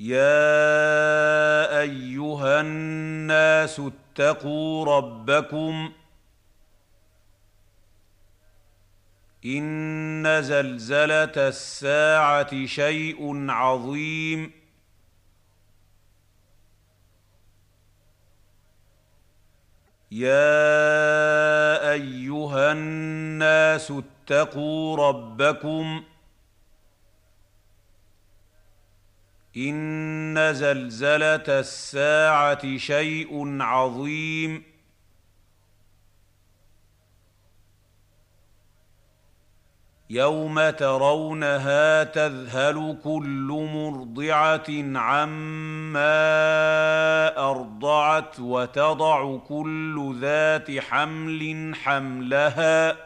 يا ايها الناس اتقوا ربكم ان زلزله الساعة شيء عظيم يا ايها الناس اتقوا ربكم إن زلزلة الساعة شيء عظيم. يوم ترونها تذهل كل مرضعة عما أرضعت وتضع كل ذات حمل حملها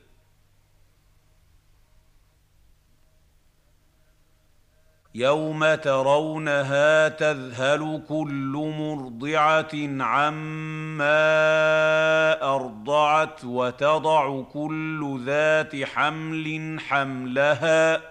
يوم ترونها تذهل كل مرضعه عما ارضعت وتضع كل ذات حمل حملها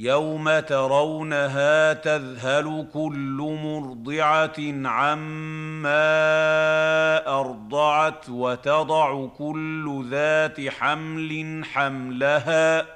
يوم ترونها تذهل كل مرضعه عما ارضعت وتضع كل ذات حمل حملها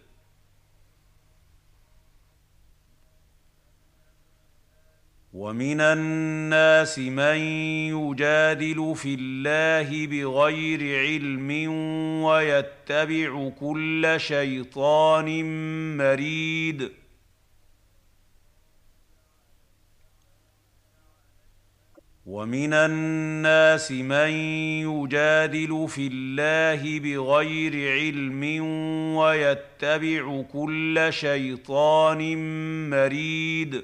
ومن الناس من يجادل في الله بغير علم ويتبع كل شيطان مريد. ومن الناس من يجادل في الله بغير علم ويتبع كل شيطان مريد.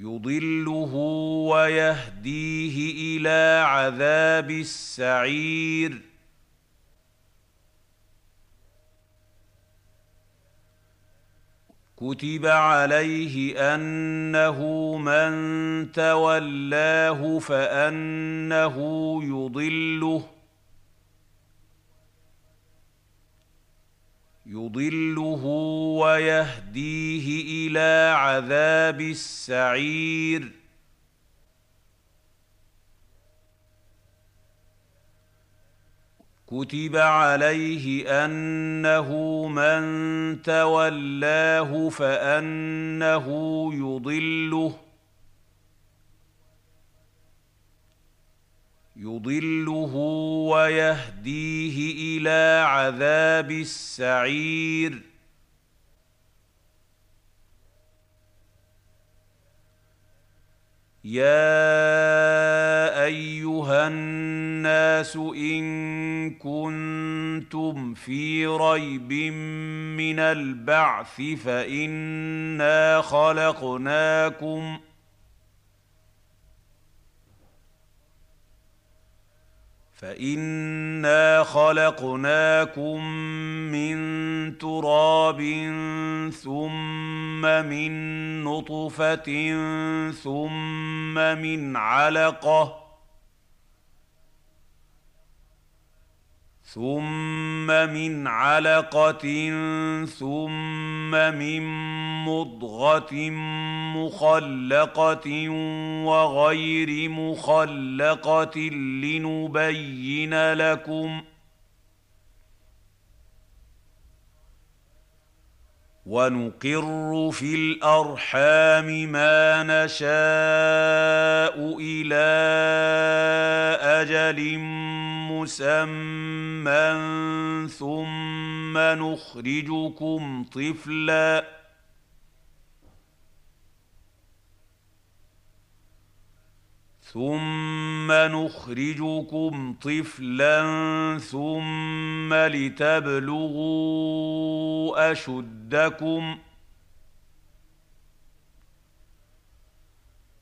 يضله ويهديه إلى عذاب السعير. كتب عليه أنه من تولاه فأنه يضله. يضله ويهديه إلى عذاب السعير. كتب عليه أنه من تولاه فأنه يضله. يضله ويهديه إلى عذاب السعير. يا أيها الناس إن كنتم في ريب من البعث فإنا خلقناكم فانا خلقناكم من تراب ثم من نطفه ثم من علقه ثم من علقه ثم من مضغه مخلقه وغير مخلقه لنبين لكم ونقر في الارحام ما نشاء إلى أجل مسمى ثم نخرجكم طفلا. ثم نخرجكم طفلا ثم لتبلغوا أشدكم.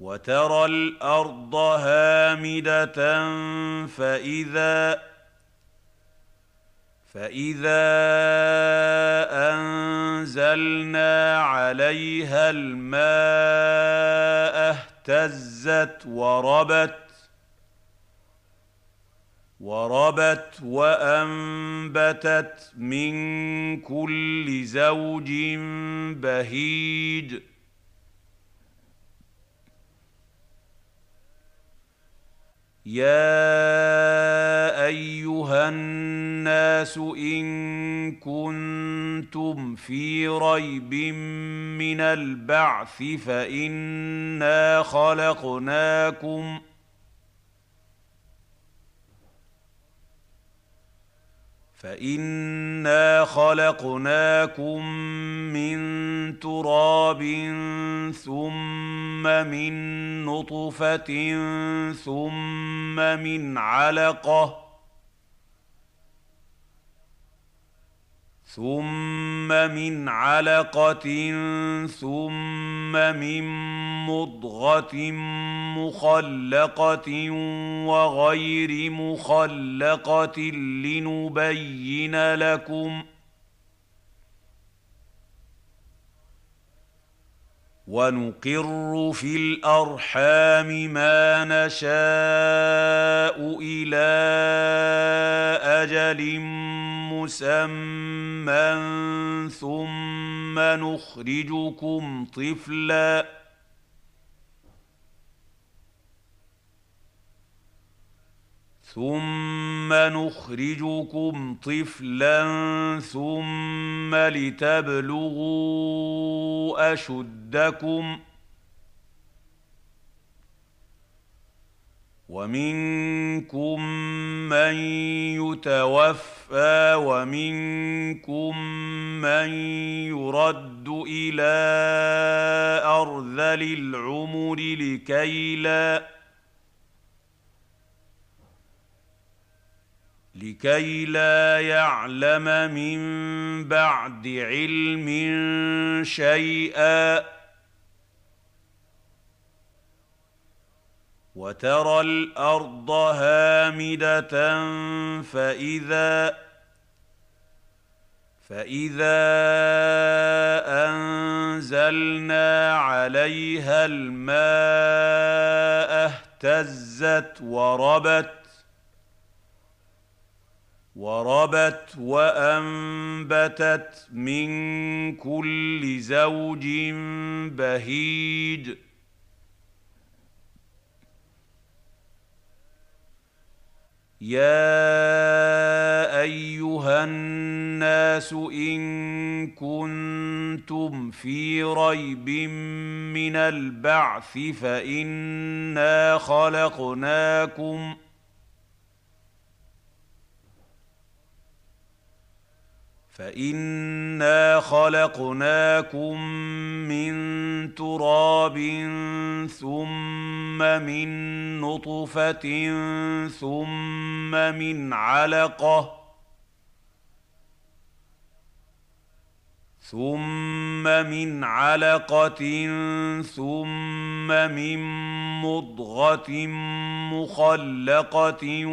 وترى الأرض هامدة فإذا فإذا أنزلنا عليها الماء اهتزت وربت وربت وأنبتت من كل زوج بهيج. يا ايها الناس ان كنتم في ريب من البعث فانا خلقناكم فإنا خلقناكم من تراب ثم من نطفة ثم من علقة ثم من علقه ثم من مضغه مخلقه وغير مخلقه لنبين لكم ونقر في الارحام ما نشاء إلى أجل مسمى ثم نخرجكم طفلا ثم نخرجكم طفلا ثم لتبلغوا أشدكم ومنكم من يتوفى ومنكم من يرد إلى أرذل العمر لكي لا لكي لا يعلم من بعد علم شيئا. وترى الأرض هامدة فإذا فإذا أنزلنا عليها الماء اهتزت وربت. وربت وأنبتت من كل زوج بهيج. يا أيها الناس إن كنتم في ريب من البعث فإنا خلقناكم فانا خلقناكم من تراب ثم من نطفه ثم من علقه ثم من علقه ثم من مضغه مخلقه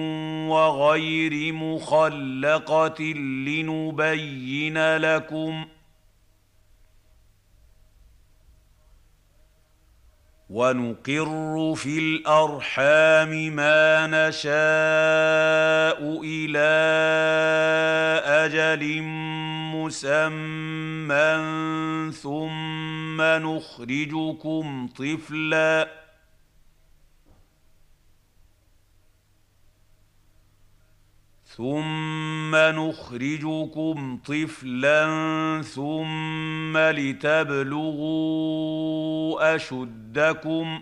وغير مخلقه لنبين لكم ونقر في الارحام ما نشاء إلى أجل مسمى ثم نخرجكم طفلاً. ثم نخرجكم طفلا ثم لتبلغوا أشدكم.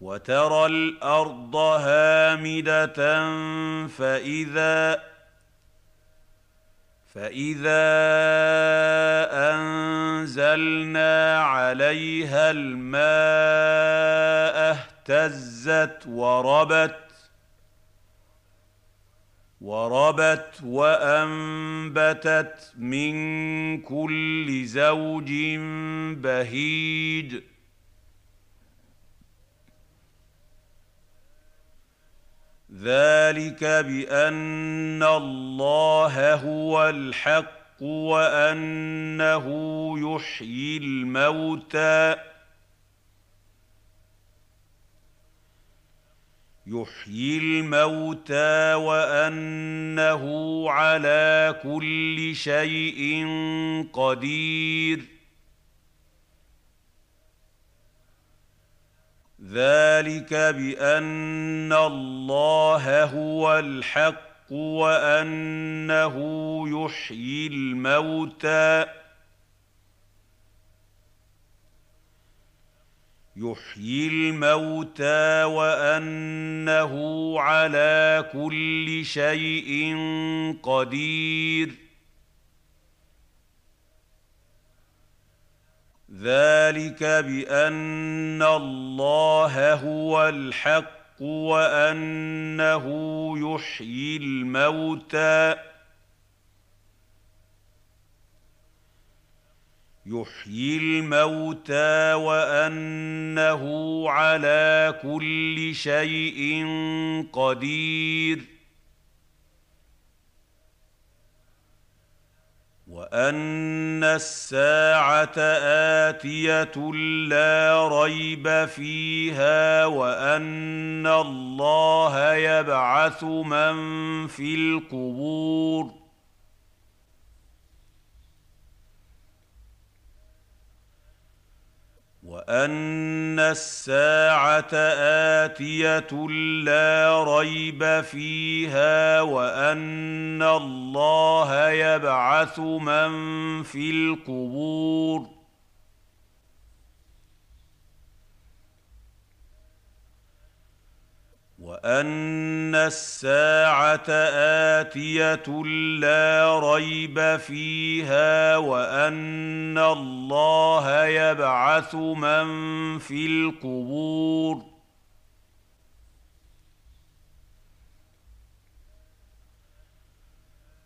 وترى الأرض هامدة فإذا فإذا أنزلنا عليها الماء اهتزت وربت وربت وأنبتت من كل زوج بهيج. ذلك بأن الله هو الحق وأنه يحيي الموتى. يحيي الموتى وأنه على كل شيء قدير. ذلك بأن الله هو الحق وأنه يحيي الموتى. يحيي الموتى وأنه على كل شيء قدير. ذلك بأن الله هو الحق وأنه يحيي الموتى. يحيي الموتى وأنه على كل شيء قدير. وان الساعة اتيه لا ريب فيها وان الله يبعث من في القبور وان الساعة اتيه لا ريب فيها وان الله يبعث من في القبور وان الساعة اتيه لا ريب فيها وان الله يبعث من في القبور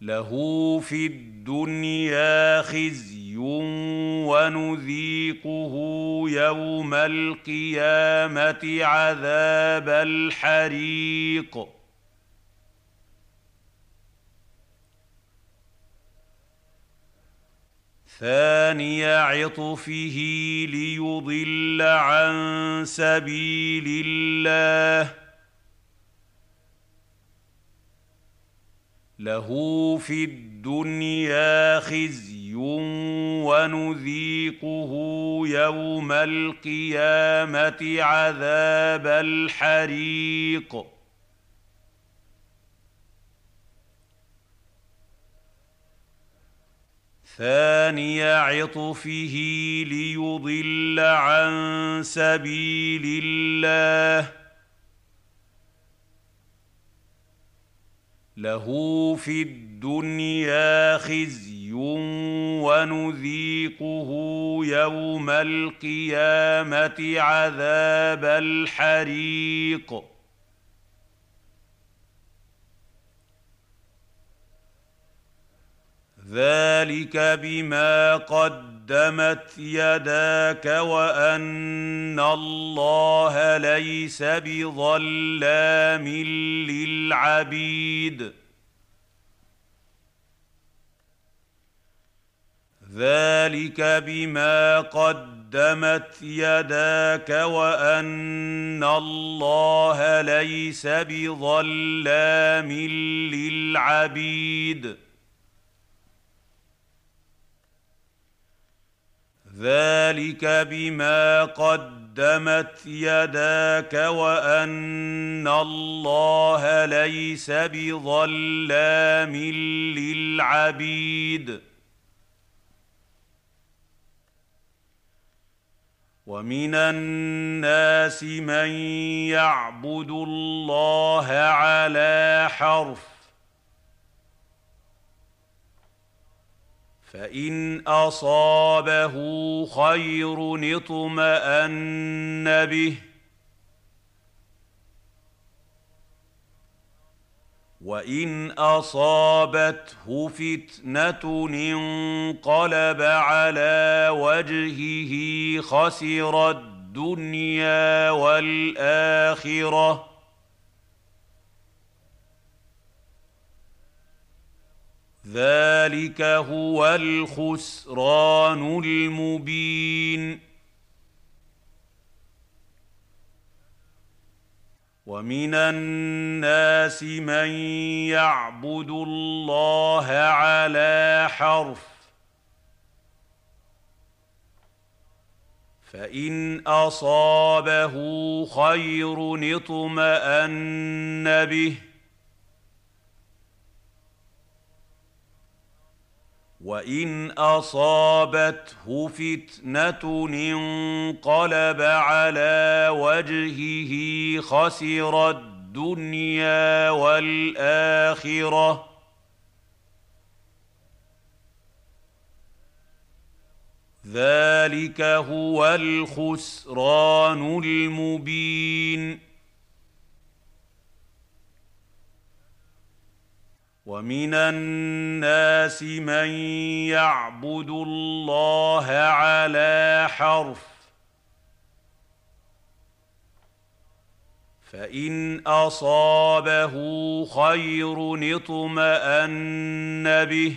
له في الدنيا خزي ونذيقه يوم القيامة عذاب الحريق. ثاني عطفه ليضل عن سبيل الله. له في الدنيا خزي ونذيقه يوم القيامة عذاب الحريق. ثاني عطفه ليضل عن سبيل الله. له في الدنيا خزي ونذيقه يوم القيامة عذاب الحريق. ذلك بما قدمت يداك وأن الله ليس بظلام للعبيد. ذلك بما قدمت يداك وأن الله ليس بظلام للعبيد. ذلك بما قدمت يداك وان الله ليس بظلام للعبيد ومن الناس من يعبد الله على حرف فإن أصابه خير اطمأن به. وإن أصابته فتنة انقلب على وجهه خسر الدنيا والآخرة. ذلك هو الخسران المبين. ومن الناس من يعبد الله على حرف فإن أصابه خير اطمأن به. وان اصابته فتنه انقلب على وجهه خسر الدنيا والاخره ذلك هو الخسران المبين ومن الناس من يعبد الله على حرف فإن أصابه خير اطمأن به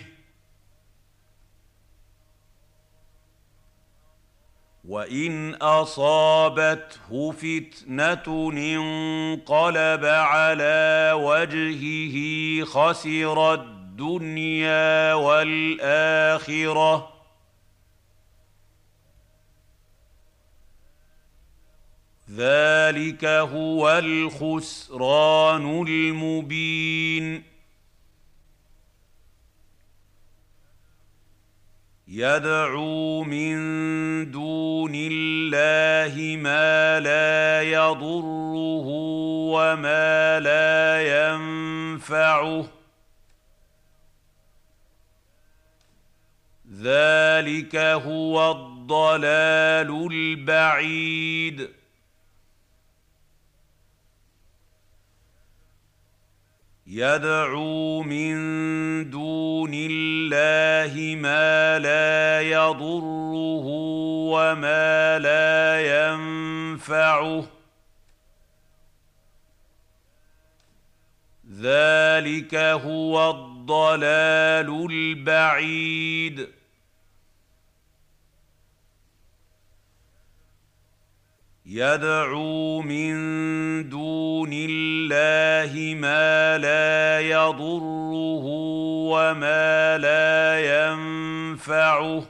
وان اصابته فتنه انقلب على وجهه خسر الدنيا والاخره ذلك هو الخسران المبين يدعو من دون الله ما لا يضره وما لا ينفعه. ذلك هو الضلال البعيد. يدعو من دون الله ما لا يضره وما لا ينفعه. ذلك هو الضلال البعيد. يدعو من دون الله ما لا يضره وما لا ينفعه.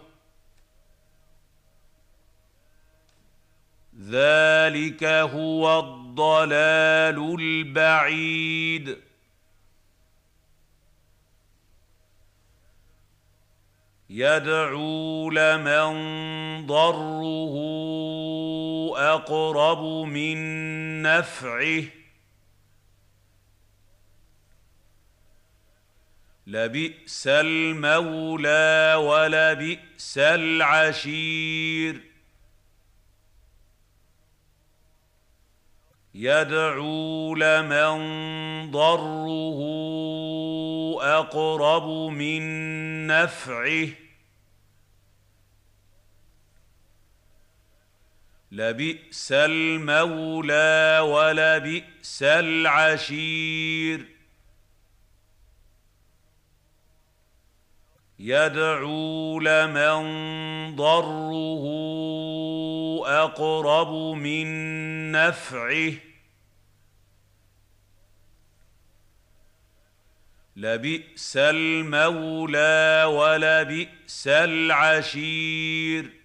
ذلك هو الضلال البعيد. يدعو لمن ضره أقرب من نفعه. لبئس المولى ولبئس العشير. يدعو لمن ضره أقرب من نفعه. لبئس المولى ولبئس العشير. يدعو لمن ضره أقرب من نفعه. لبئس المولى ولبئس العشير.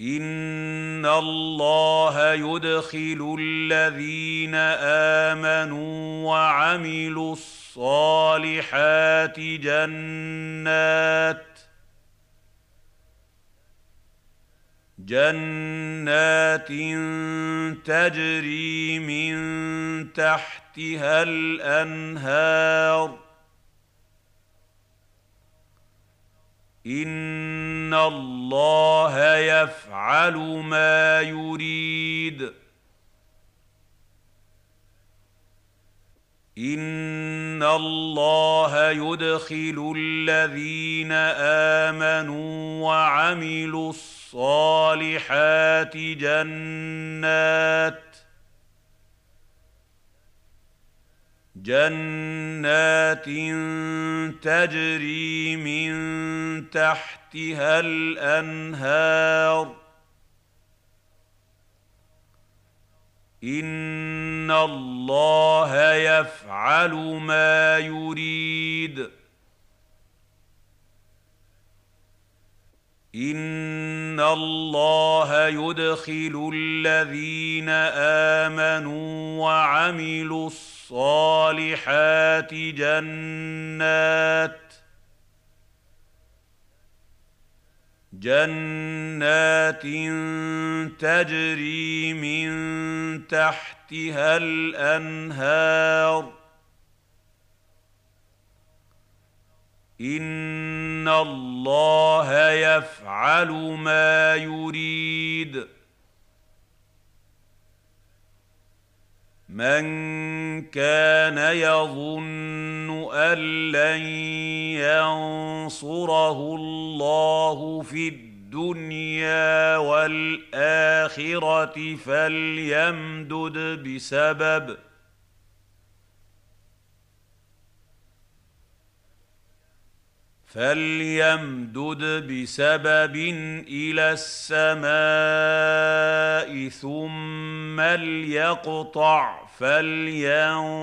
ان الله يدخل الذين امنوا وعملوا الصالحات جنات جنات تجري من تحتها الانهار ان الله يفعل ما يريد. ان الله يدخل الذين امنوا وعملوا الصالحات جنات جنات تجري من تحتها الأنهار. إن الله يفعل ما يريد. ان الله يدخل الذين امنوا وعملوا الصالحات جنات جنات تجري من تحتها الانهار ان الله يفعل ما يريد. من كان يظن ان لن ينصره الله في الدنيا والاخره فليمدد بسبب فليمدد بسبب إلى السماء ثم ليقطع فلينظر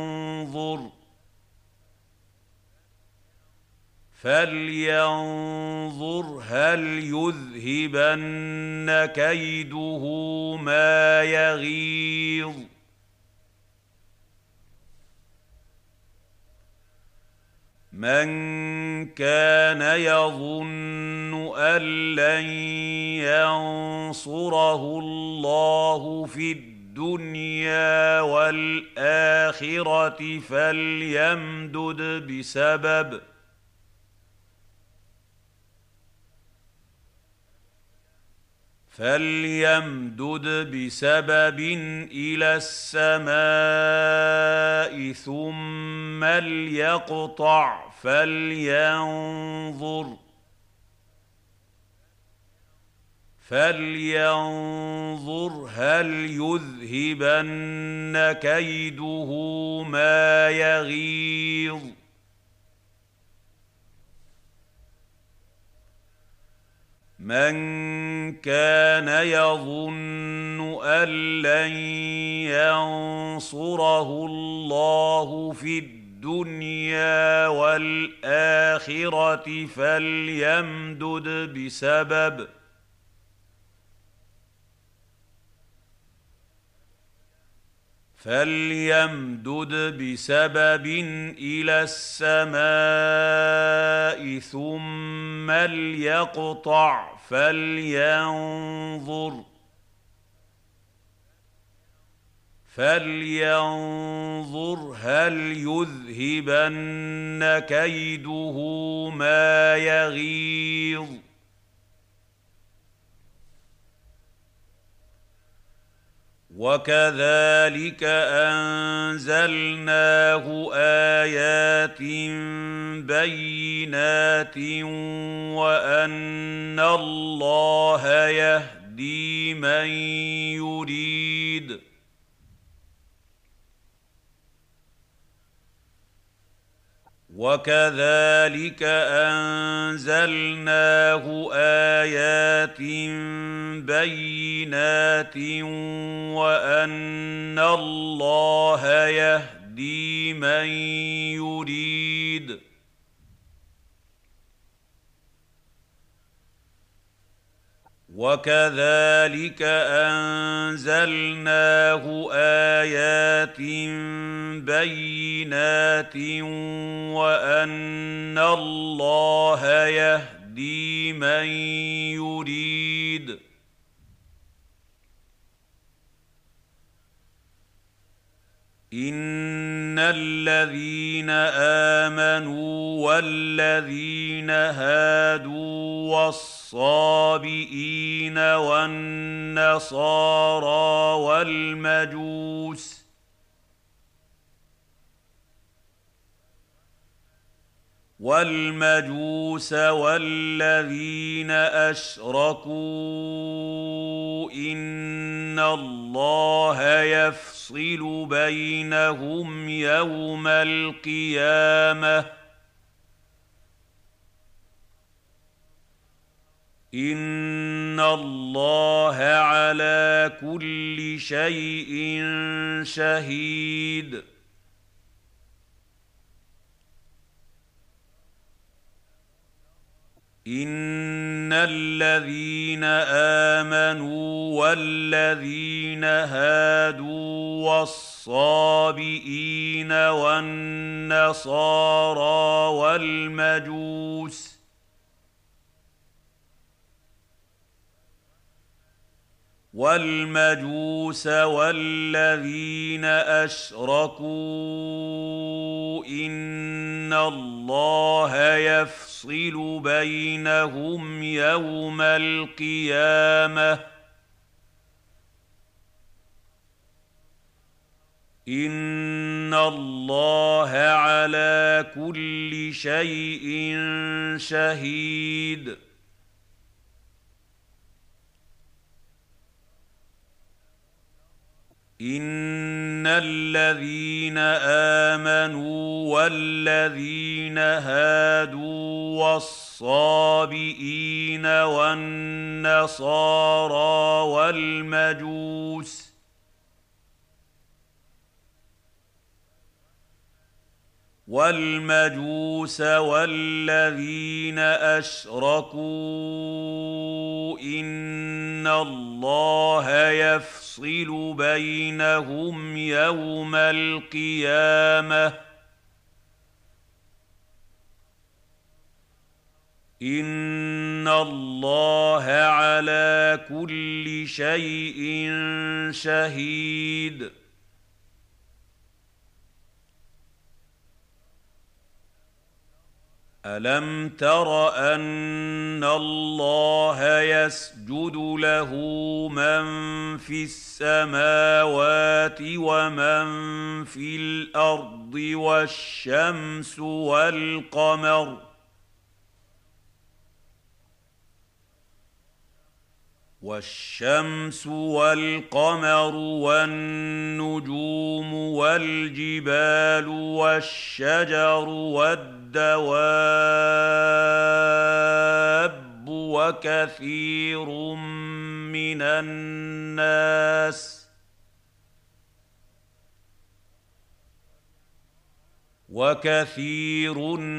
فلينظر هل يذهبن كيده ما يغيظ من كان يظن ان لن ينصره الله في الدنيا والاخره فليمدد بسبب فليمدد بسبب إلى السماء ثم ليقطع فلينظر فلينظر هل يذهبن كيده ما يغيظ من كان يظن ان لن ينصره الله في الدنيا والاخره فليمدد بسبب فليمدد بسبب إلى السماء ثم ليقطع فلينظر. فلينظر هل يذهبن كيده ما يغيظ. وكذلك انزلناه ايات بينات وان الله يهدي من يريد وكذلك انزلناه ايات بينات وان الله يهدي من يريد وكذلك انزلناه ايات بينات وان الله يهدي من يريد ان الذين امنوا والذين هادوا والصابئين والنصارى والمجوس والمجوس والذين أشركوا إن الله يفصل بينهم يوم القيامة إن الله على كل شيء شهيد ان الذين امنوا والذين هادوا والصابئين والنصارى والمجوس والمجوس والذين أشركوا إن الله يفصل بينهم يوم القيامة. إن الله على كل شيء شهيد. ان الذين امنوا والذين هادوا والصابئين والنصارى والمجوس والمجوس والذين أشركوا إن الله يفصل بينهم يوم القيامة. إن الله على كل شيء شهيد. الم تر ان الله يسجد له من في السماوات ومن في الأرض والشمس والقمر والشمس والقمر والنجوم والجبال والشجر والدواب وكثير من الناس وكثير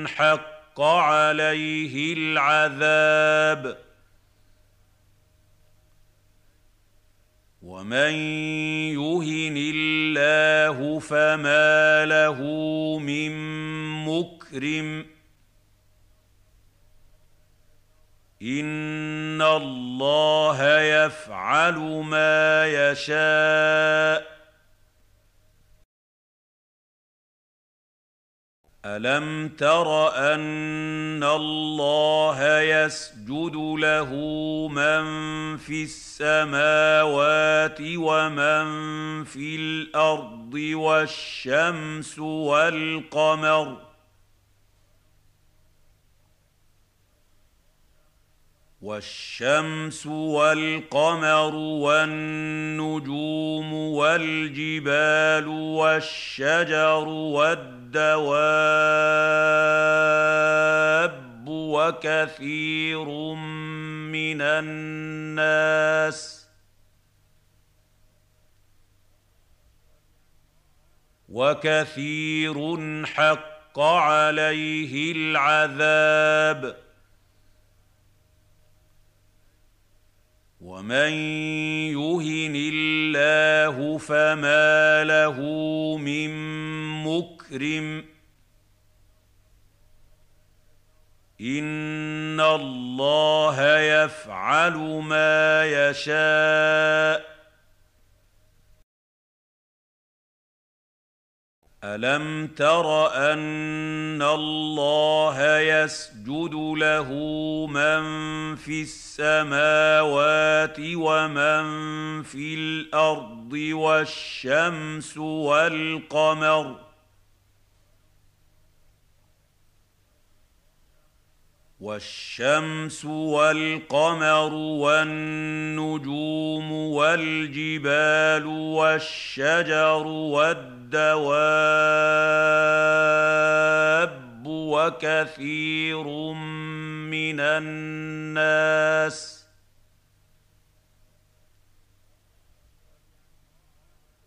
حق عليه العذاب ومن يهن الله فما له من مكرم ان الله يفعل ما يشاء الم تر ان الله يسجد له من في السماوات ومن في الأرض والشمس والقمر والشمس والقمر والنجوم والجبال والشجر والدواب وكثير من الناس وكثير حق عليه العذاب ومن يهن الله فما له من مكرم إن الله يفعل ما يشاء. ألم تر أن الله يسجد له من في السماوات ومن في الأرض والشمس والقمر؟ والشمس والقمر والنجوم والجبال والشجر والدواب وكثير من الناس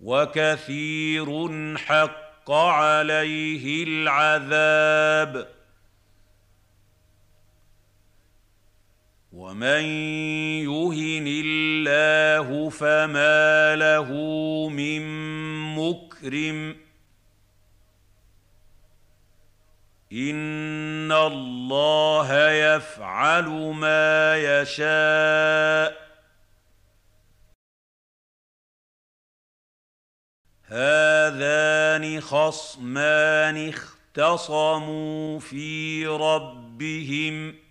وكثير حق عليه العذاب ومن يهن الله فما له من مكرم ان الله يفعل ما يشاء هذان خصمان اختصموا في ربهم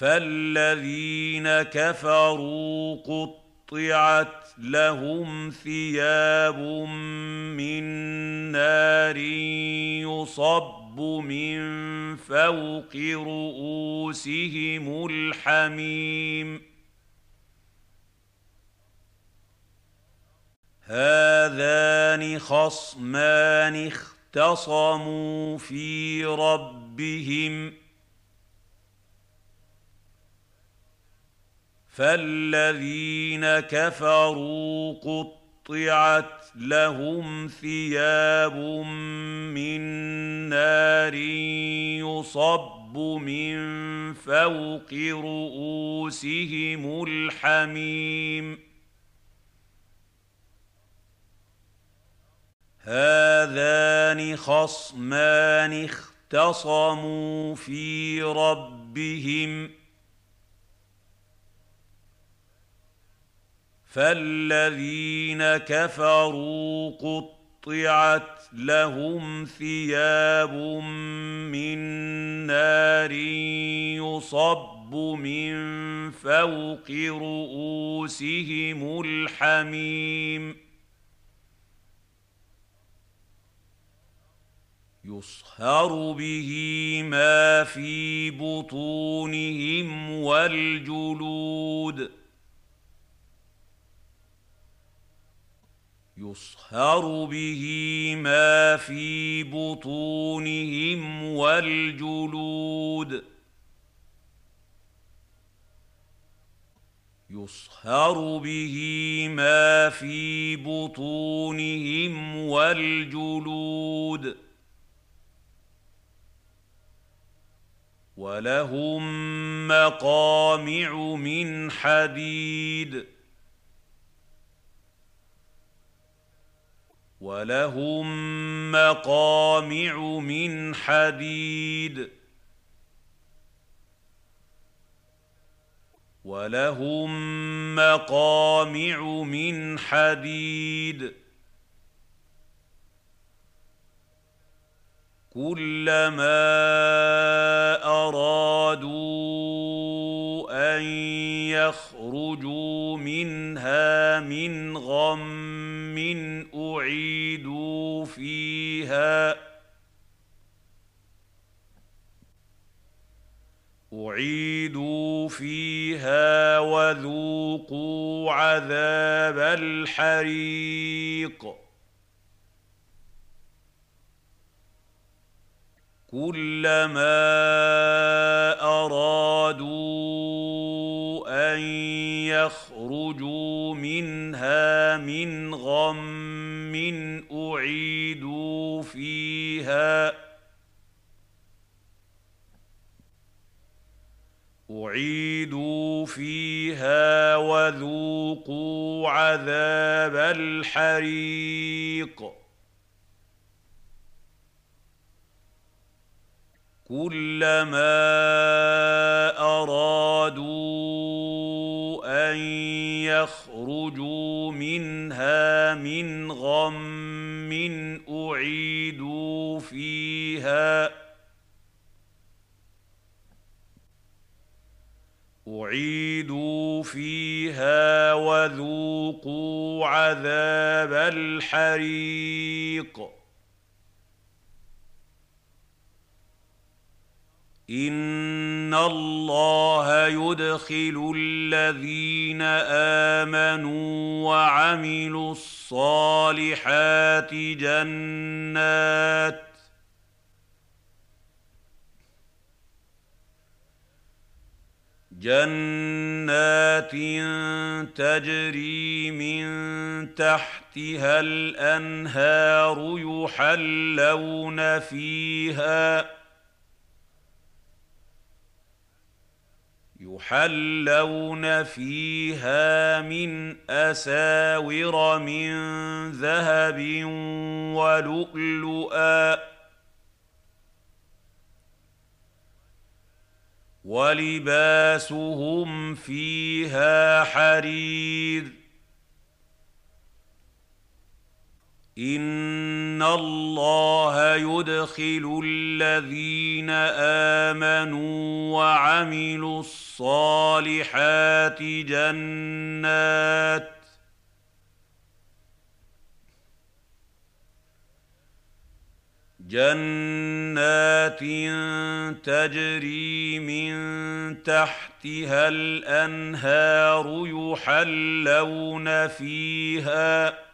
فالذين كفروا قطعت لهم ثياب من نار يصب من فوق رؤوسهم الحميم هذان خصمان اختصموا في ربهم فالذين كفروا قطعت لهم ثياب من نار يصب من فوق رؤوسهم الحميم هذان خصمان اختصموا في ربهم فالذين كفروا قطعت لهم ثياب من نار يصب من فوق رؤوسهم الحميم يصهر به ما في بطونهم والجلود يصهر به ما في بطونهم والجلود يصهر به ما في بطونهم والجلود ولهم مقامع من حديد ولهم مقامع من حديد. ولهم مقامع من حديد. كلما أرادوا أن يخرجوا منها من غم أعيدوا فيها. أعيدوا فيها وذوقوا عذاب الحريق. كلما أرادوا أن يخرجوا منها من غم أعيدوا فيها أعيدوا فيها وذوقوا عذاب الحريق كلما أرادوا أن يخرجوا منها من غم أعيدوا فيها. أعيدوا فيها وذوقوا عذاب الحريق. ان الله يدخل الذين امنوا وعملوا الصالحات جنات جنات تجري من تحتها الانهار يحلون فيها يحلون فيها من أساور من ذهب ولؤلؤا ولباسهم فيها حرير ان الله يدخل الذين امنوا وعملوا الصالحات جنات جنات تجري من تحتها الانهار يحلون فيها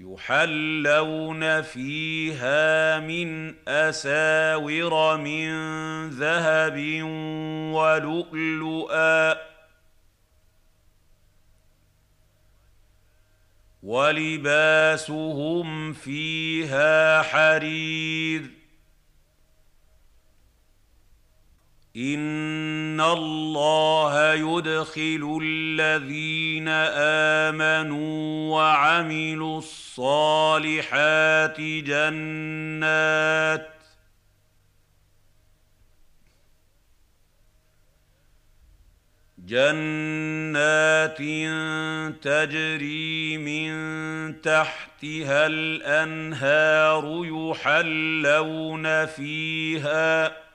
يحلون فيها من أساور من ذهب ولؤلؤا ولباسهم فيها حرير ان الله يدخل الذين امنوا وعملوا الصالحات جنات جنات تجري من تحتها الانهار يحلون فيها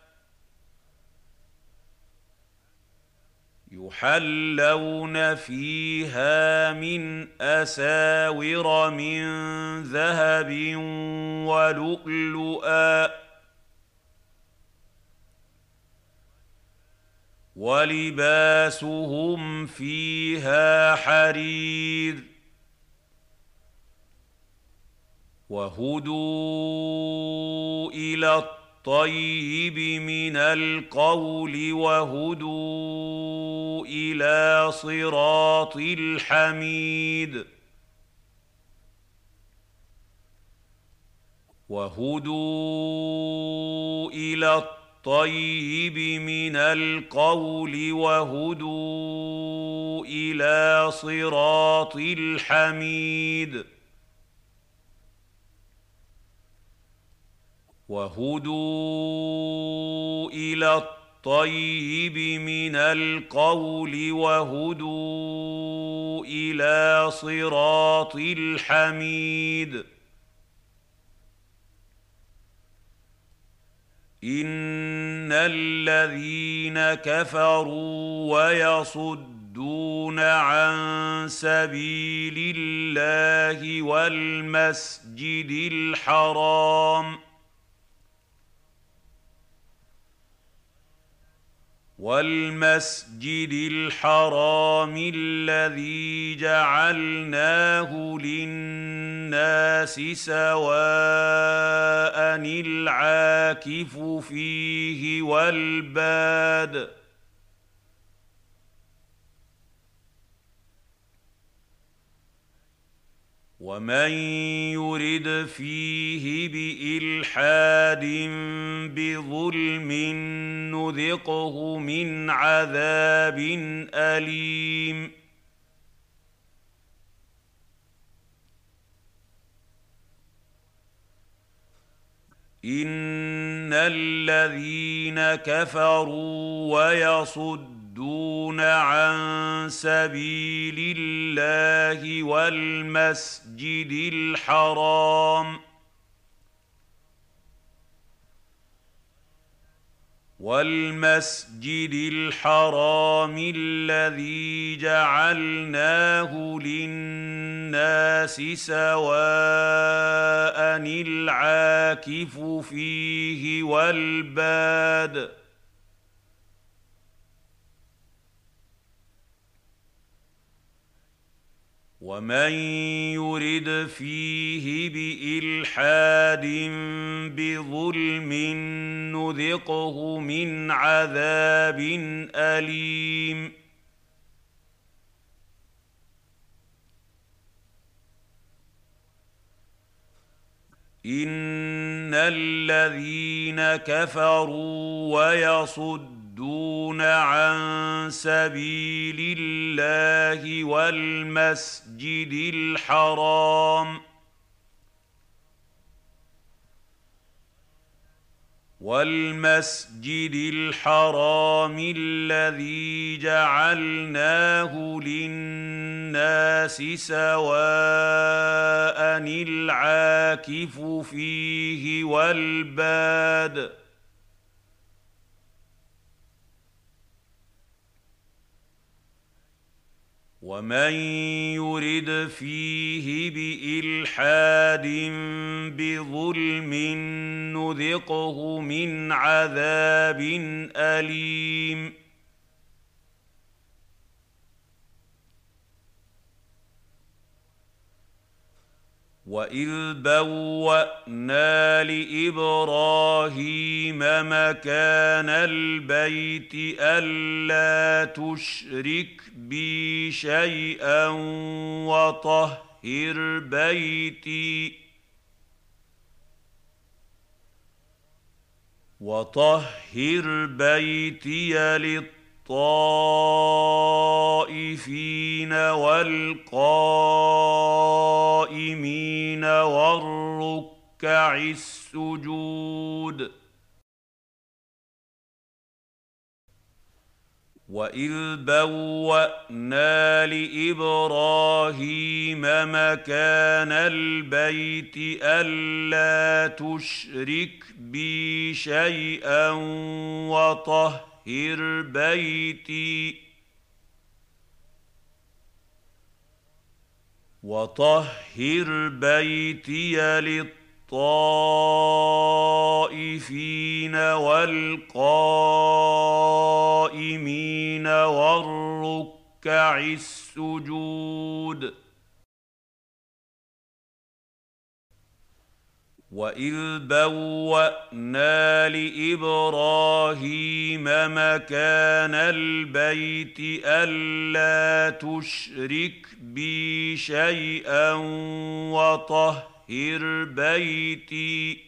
يحلون فيها من أساور من ذهب ولؤلؤا ولباسهم فيها حرير وهدوا إلى الطيب من القول وهدوا إلى صراط الحميد. وهدوا إلى الطيب من القول وهدوا إلى صراط الحميد. وهدوا إلى الطيب من القول وهدوا إلى صراط الحميد. إن الذين كفروا ويصدون عن سبيل الله والمسجد الحرام والمسجد الحرام الذي جعلناه للناس سواء العاكف فيه والباد ومن يرد فيه بإلحاد بظلم نذقه من عذاب أليم. إن الذين كفروا ويصدون يصدون عن سبيل الله والمسجد الحرام. والمسجد الحرام الذي جعلناه للناس سواء العاكف فيه والباد. ومن يرد فيه بالحاد بظلم نذقه من عذاب اليم ان الذين كفروا ويصدون يصدون عن سبيل الله والمسجد الحرام. والمسجد الحرام الذي جعلناه للناس سواء العاكف فيه والباد. ومن يرد فيه بالحاد بظلم نذقه من عذاب اليم واذ بوانا لابراهيم مكان البيت الا تشرك بي شيئا وطهر بيتي وطهر بيتي للطائفين والقائمين والركع السجود. واذ بوانا لابراهيم مكان البيت الا تشرك بي شيئا وطهر بيتي وطهر بيتي للطائفين والقائمين والركع السجود. واذ بوانا لابراهيم مكان البيت الا تشرك بي شيئا وطهر طهر بيتي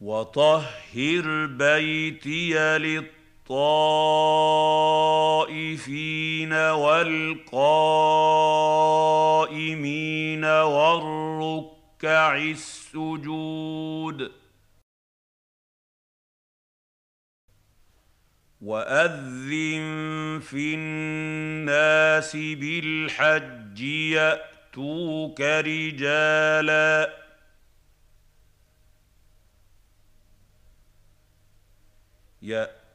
وطهر بيتي للطائفين والقائمين والركع السجود. وأذن في الناس بالحج يأتوك رجالا.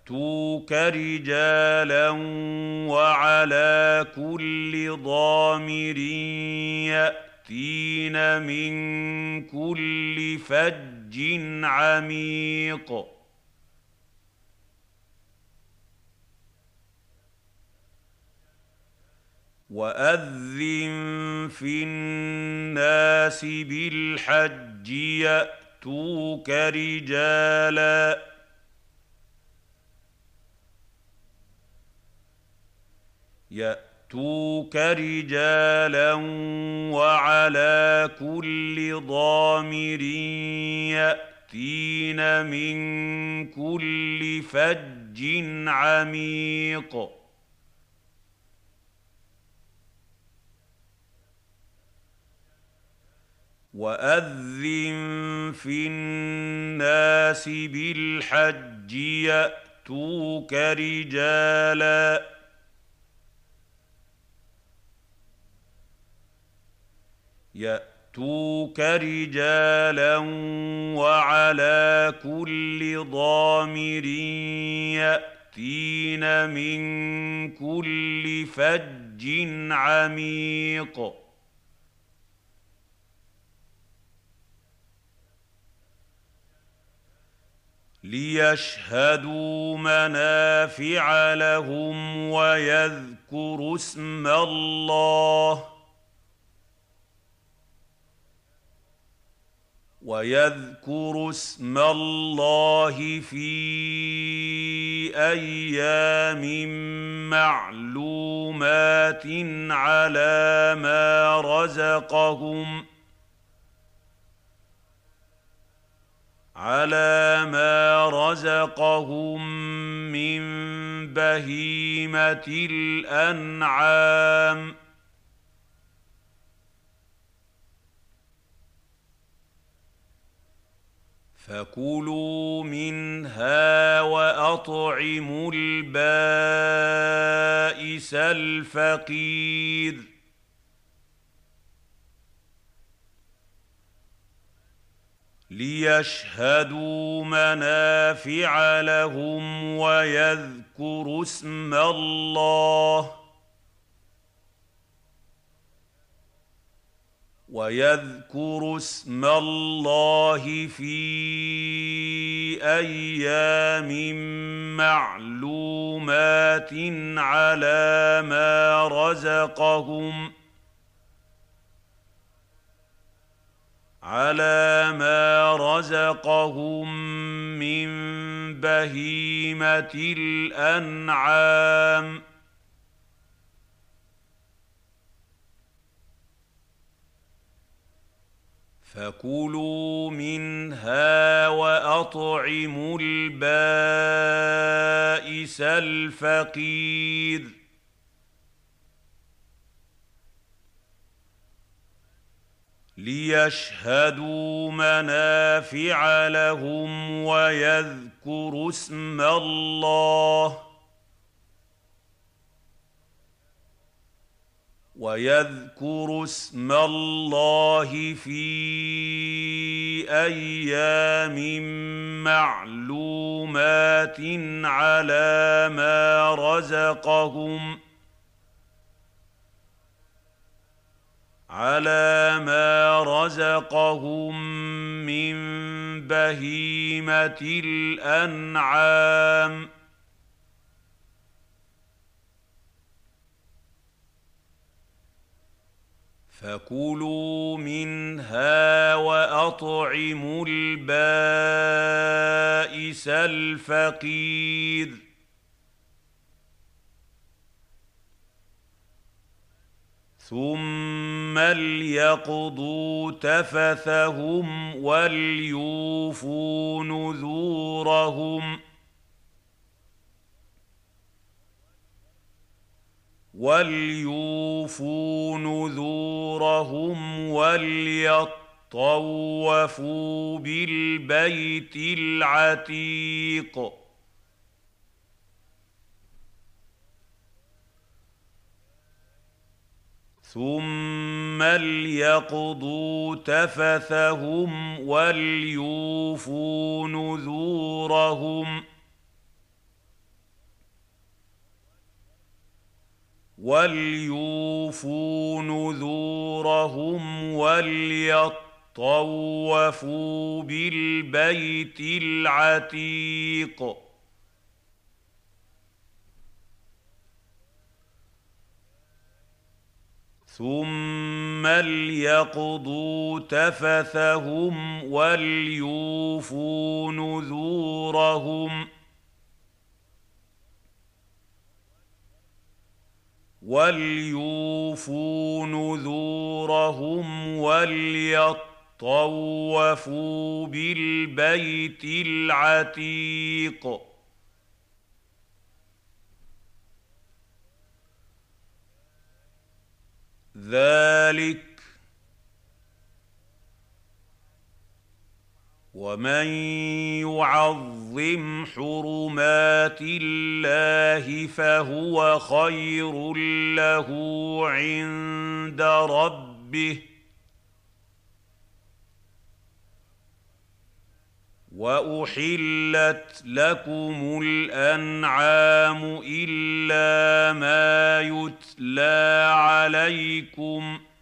ياتوك رجالا وعلى كل ضامر يأتين من كل فج عميق. وأذن في الناس بالحج يأتوك رجالا يأتوك رجالا وعلى كل ضامر يأتين من كل فج عميق. وأذن في الناس بالحج يأتوك رجالا يأتوك رجالا وعلى كل ضامر يأتين من كل فج عميق. ليشهدوا منافع لهم ويذكروا اسم الله. ويذكروا اسم الله في أيام معلومات على ما رزقهم ۖ على ما رزقهم من بهيمة الأنعام فكلوا منها واطعموا البائس الفقير ليشهدوا منافع لهم ويذكروا اسم الله ويذكروا اسم الله في أيام معلومات على ما رزقهم على ما رزقهم من بهيمة الأنعام فكلوا منها وأطعموا البائس الفقير. ليشهدوا منافع لهم ويذكروا اسم الله. ويذكروا اسم الله في أيام معلومات على ما رزقهم على ما رزقهم من بهيمة الأنعام فكلوا منها واطعموا البائس الفقير ثم ليقضوا تفثهم وليوفوا نذورهم ۖ وليوفوا نذورهم وليطوفوا بالبيت العتيق ثم ليقضوا تفثهم وليوفوا نذورهم ۖ وليوفوا نذورهم وليطوفوا بالبيت العتيق ثم ليقضوا تفثهم وليوفوا نذورهم ۖ وليوفوا نذورهم وليطوفوا بالبيت العتيق ذلك ومن يعظم حرمات الله فهو خير له عند ربه واحلت لكم الانعام الا ما يتلى عليكم ۖ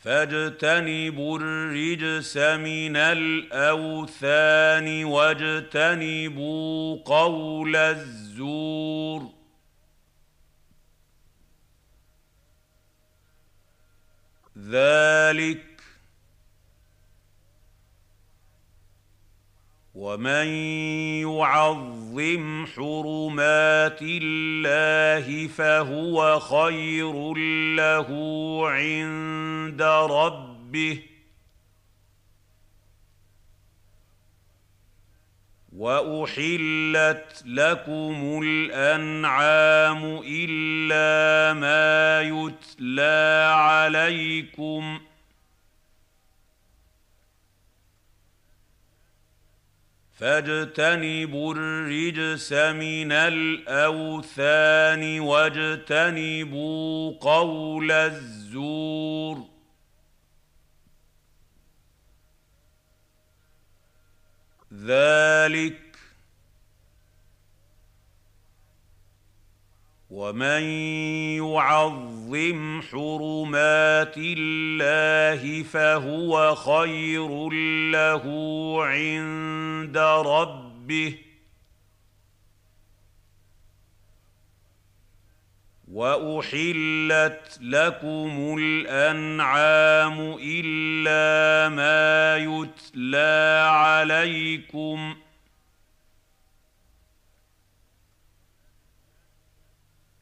فاجتنبوا الرجس من الأوثان واجتنبوا قول الزور. ذلك ومن يعظم حرمات الله فهو خير له عند ربه. وأحلت لكم الأنعام إلا ما يتلى عليكم ۖ فاجتنبوا الرجس من الأوثان واجتنبوا قول الزور. ذلك ومن يعظم حرمات الله فهو خير له عند ربه. وأحلت لكم الأنعام إلا ما يتلى عليكم ۖ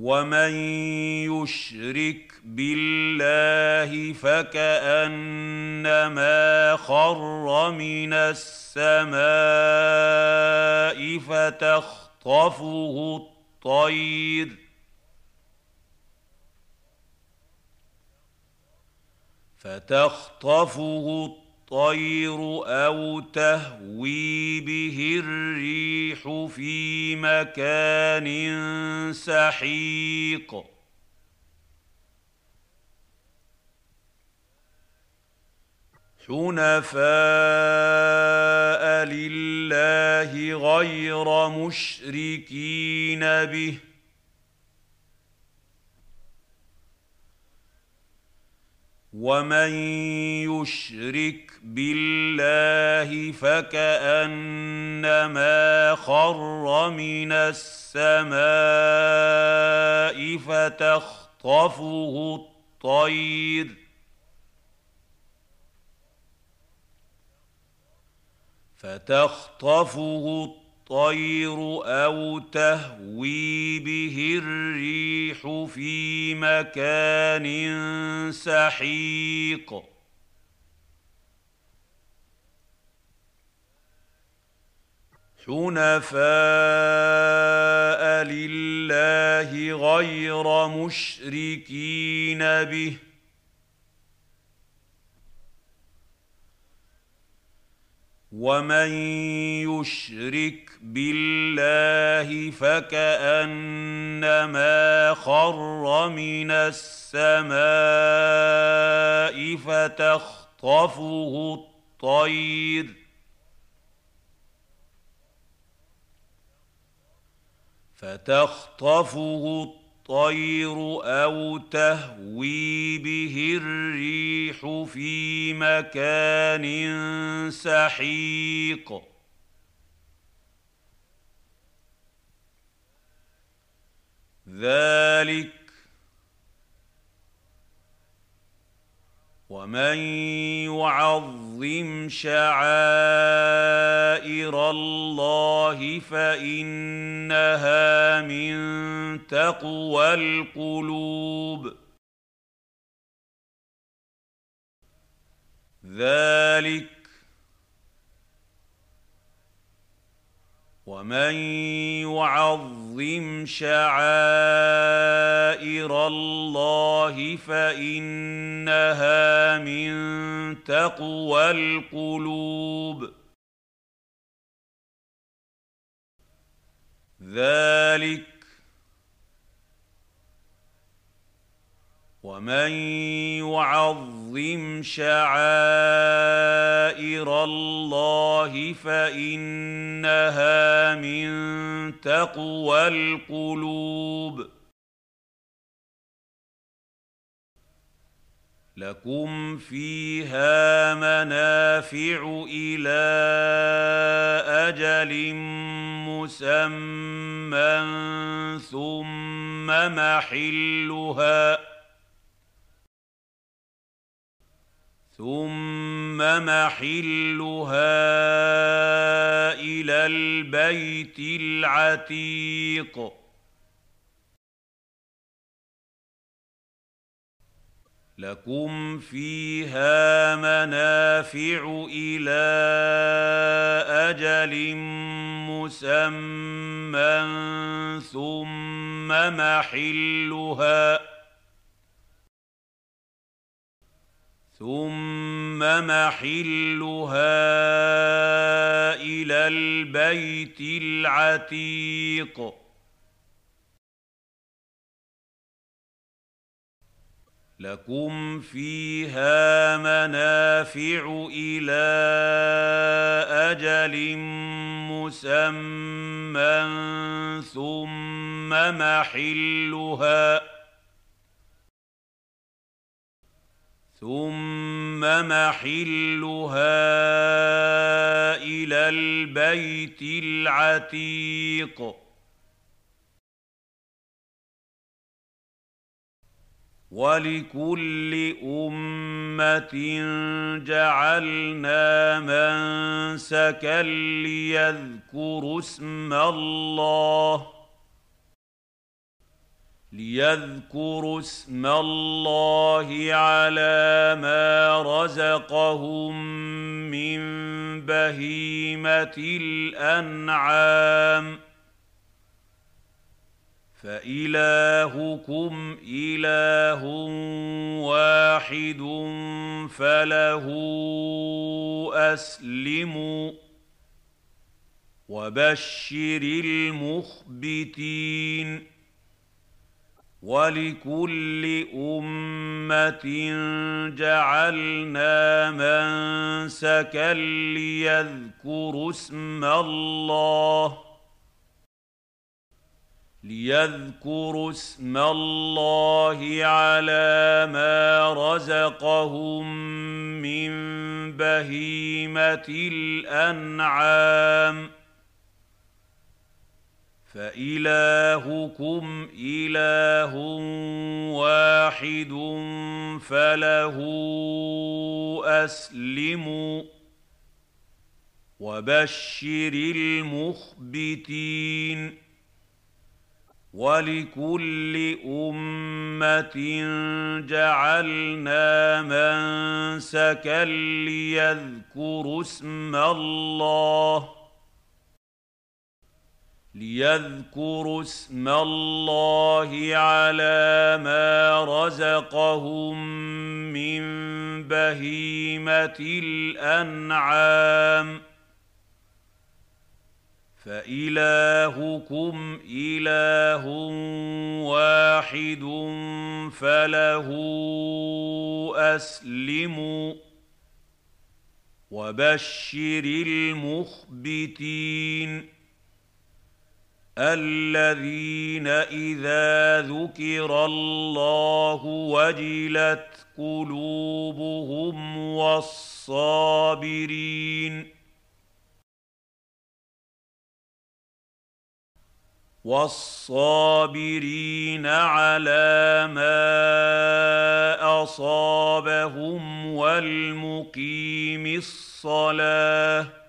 ومن يشرك بالله فكانما خر من السماء فتخطفه الطير فتخطفه الطير أو تهوي به الريح في مكان سحيق. حنفاء لله غير مشركين به. ومن يشرك بالله فكانما خر من السماء فتخطفه الطير فتخطفه الطير الطير أو تهوي به الريح في مكان سحيق. حنفاء لله غير مشركين به. ومن يشرك بالله فكانما خر من السماء فتخطفه الطير فتخطفه الطير الطير أو تهوي به الريح في مكان سحيق. ذلك ومن يعظم شعائر الله فانها من تقوى القلوب ذلك ومن يعظم شعائر الله فإنها من تقوى القلوب. ذلك ومن يعظم شعائر الله فانها من تقوى القلوب لكم فيها منافع إلى أجل مسمى ثم محلها ثم محلها إلى البيت العتيق لكم فيها منافع إلى أجل مسمى ثم محلها ثم محلها إلى البيت العتيق لكم فيها منافع إلى أجل مسمى ثم محلها ثم محلها إلى البيت العتيق ولكل امه جعلنا منسكا ليذكروا اسم الله ليذكروا اسم الله على ما رزقهم من بهيمه الانعام فالهكم اله واحد فله اسلموا وبشر المخبتين ولكل أمة جعلنا منسكا ليذكروا اسم الله. ليذكروا اسم الله على ما رزقهم من بهيمة الأنعام. فإلهكم إله واحد فله اسلموا وبشر المخبتين ولكل أمة جعلنا منسكا ليذكروا اسم الله ليذكروا اسم الله على ما رزقهم من بهيمة الأنعام. فإلهكم إله واحد فله أسلموا وبشر المخبتين. الذين إذا ذكر الله وجلت قلوبهم والصابرين والصابرين على ما أصابهم والمقيم الصلاة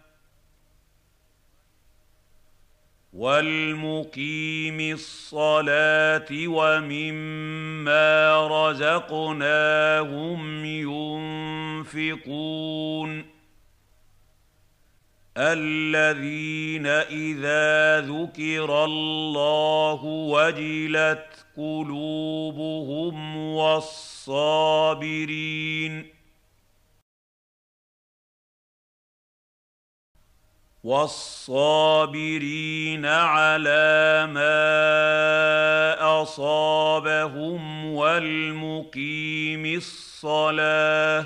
والمقيم الصلاه ومما رزقناهم ينفقون الذين اذا ذكر الله وجلت قلوبهم والصابرين والصابرين على ما أصابهم والمقيم الصلاة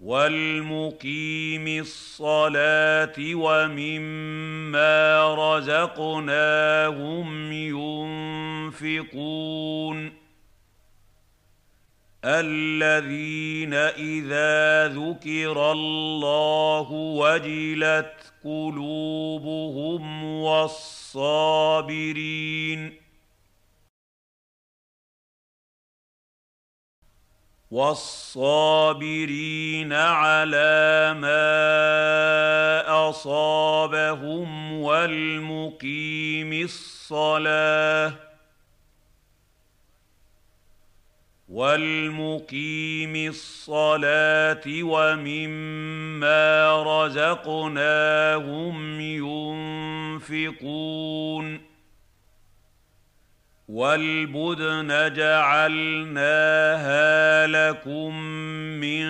والمقيم الصلاة ومما رزقناهم ينفقون الذين إذا ذكر الله وجلت قلوبهم والصابرين والصابرين على ما أصابهم والمقيم الصلاة والمقيم الصلاه ومما رزقناهم ينفقون والبدن جعلناها لكم من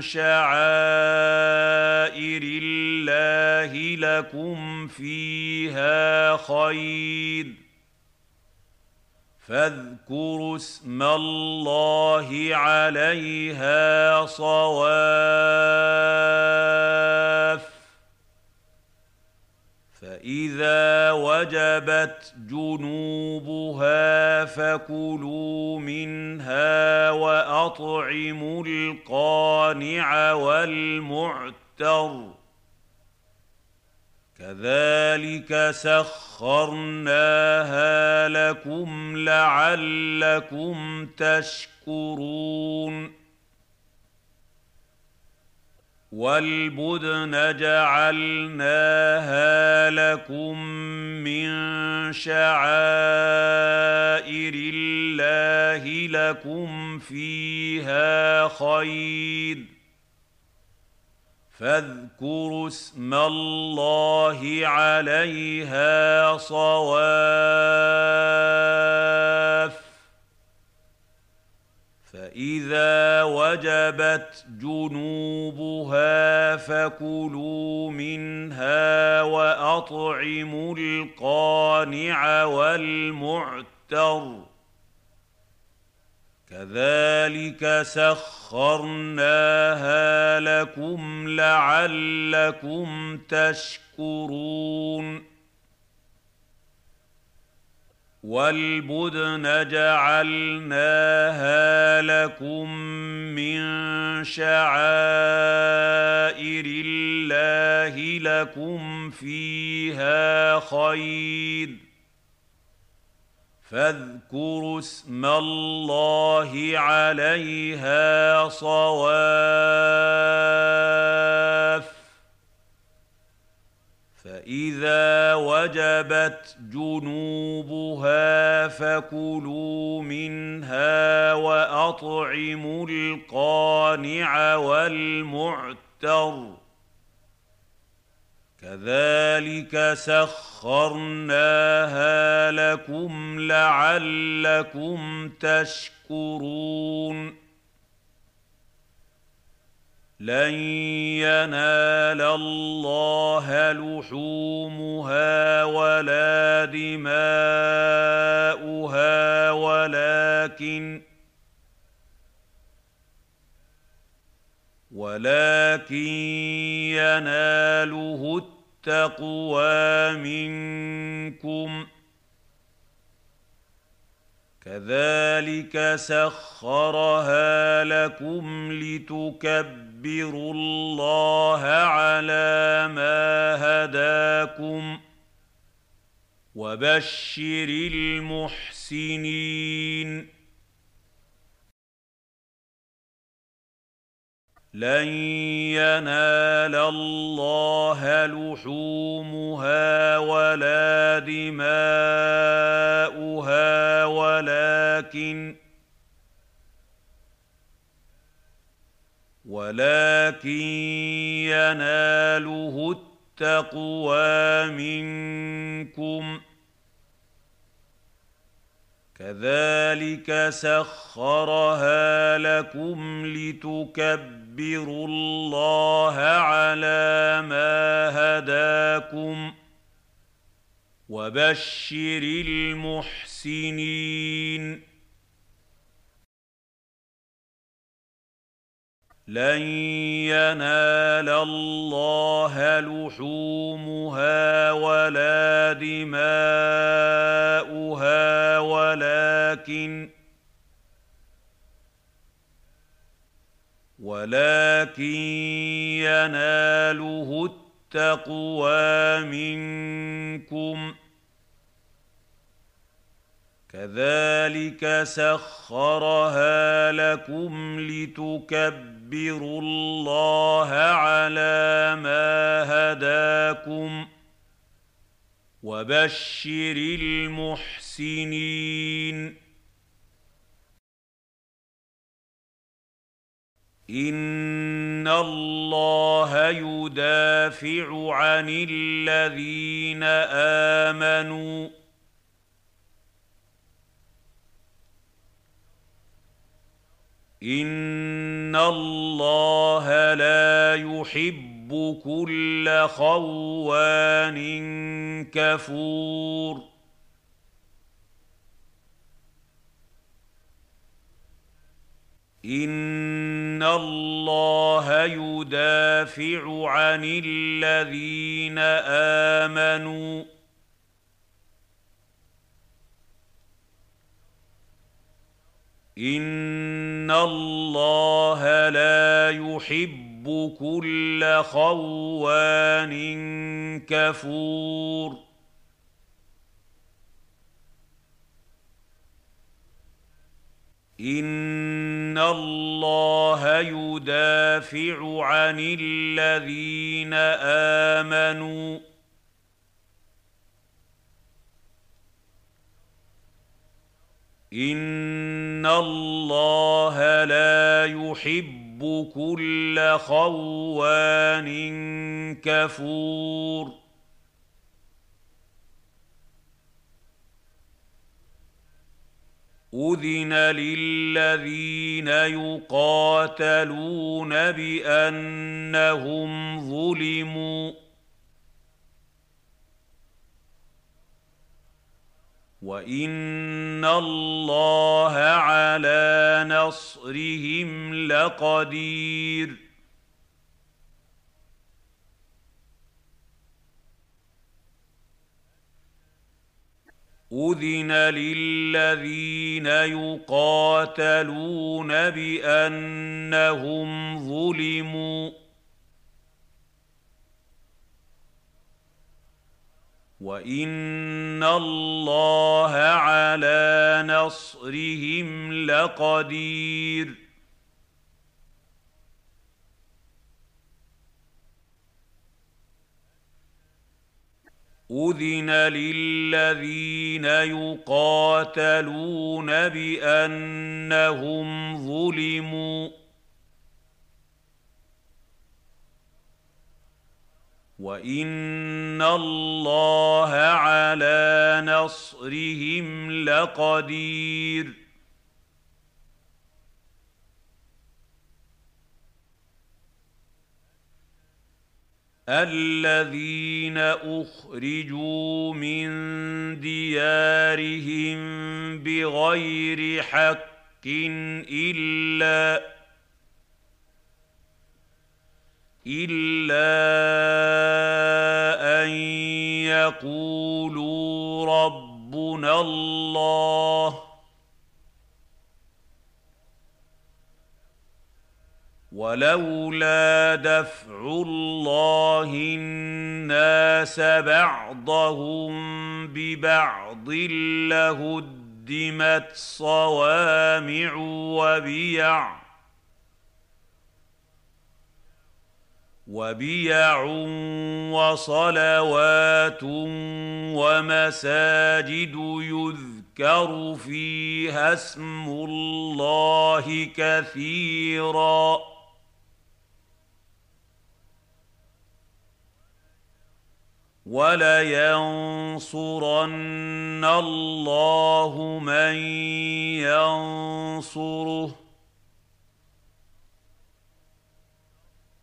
شعائر الله لكم فيها خير فاذكروا اسم الله عليها صواف. فإذا وجبت جنوبها فكلوا منها وأطعموا القانع والمعتر. كذلك سخرناها لكم لعلكم تشكرون. والبدن جعلناها لكم من شعائر الله لكم فيها خير. فاذكروا اسم الله عليها صواف. فإذا وجبت جنوبها فكلوا منها وأطعموا القانع والمعتر. كذلك سخرناها لكم لعلكم تشكرون. والبدن جعلناها لكم من شعائر الله لكم فيها خير. فاذكروا اسم الله عليها صواف. فإذا وجبت جنوبها فكلوا منها وأطعموا القانع والمعتر. كذلك سخرناها لكم لعلكم تشكرون. لن ينال الله لحومها ولا دماؤها ولكن ولكن يناله التقوى منكم. كذلك سخرها لكم لتكبروا الله على ما هداكم وبشر المحسنين. لن ينال الله لحومها ولا دماؤها ولكن ولكن يناله التقوى منكم ۖ كذلك سخرها لكم لتكبروا الله على ما هداكم وبشر المحسنين. لن ينال الله لحومها ولا دماؤها ولكن ولكن يناله التقوى منكم ۖ. كذلك سخرها لكم لتكبروا الله على ما هداكم وبشر المحسنين. ان الله يدافع عن الذين امنوا ان الله لا يحب كل خوان كفور ان الله يدافع عن الذين امنوا ان الله لا يحب كل خوان كفور ان الله يدافع عن الذين امنوا ان الله لا يحب كل خوان كفور اذن للذين يقاتلون بانهم ظلموا وان الله على نصرهم لقدير اذن للذين يقاتلون بانهم ظلموا وان الله على نصرهم لقدير اذن للذين يقاتلون بانهم ظلموا وان الله على نصرهم لقدير الذين أخرجوا من ديارهم بغير حق إلا إلا أن يقولوا ربنا الله ولولا دفع الله الناس بعضهم ببعض لهدمت صوامع وبيع وبيع وصلوات ومساجد يذكر فيها اسم الله كثيرا ولينصرن الله من ينصره.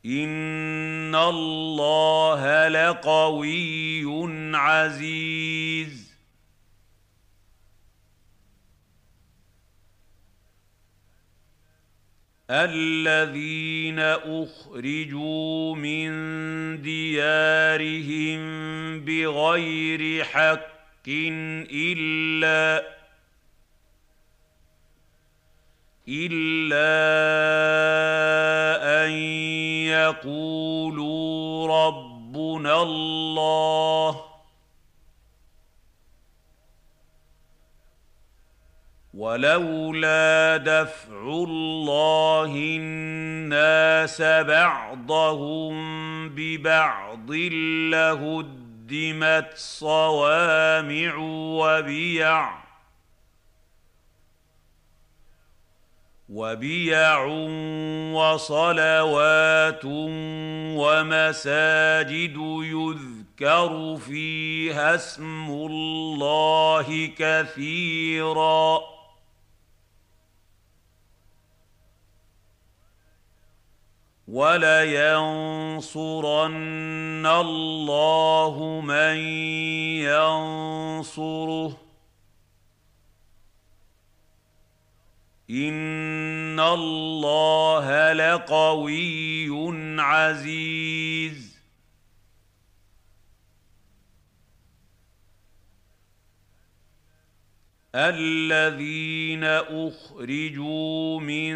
إن الله لقوي عزيز. الذين أخرجوا من ديارهم بغير حق إلا إلا أن يقولوا ربنا الله ولولا دفع الله الناس بعضهم ببعض لهدمت صوامع وبيع وبيع وصلوات ومساجد يذكر فيها اسم الله كثيرا ولينصرن الله من ينصره. إن الله لقوي عزيز. الذين أخرجوا من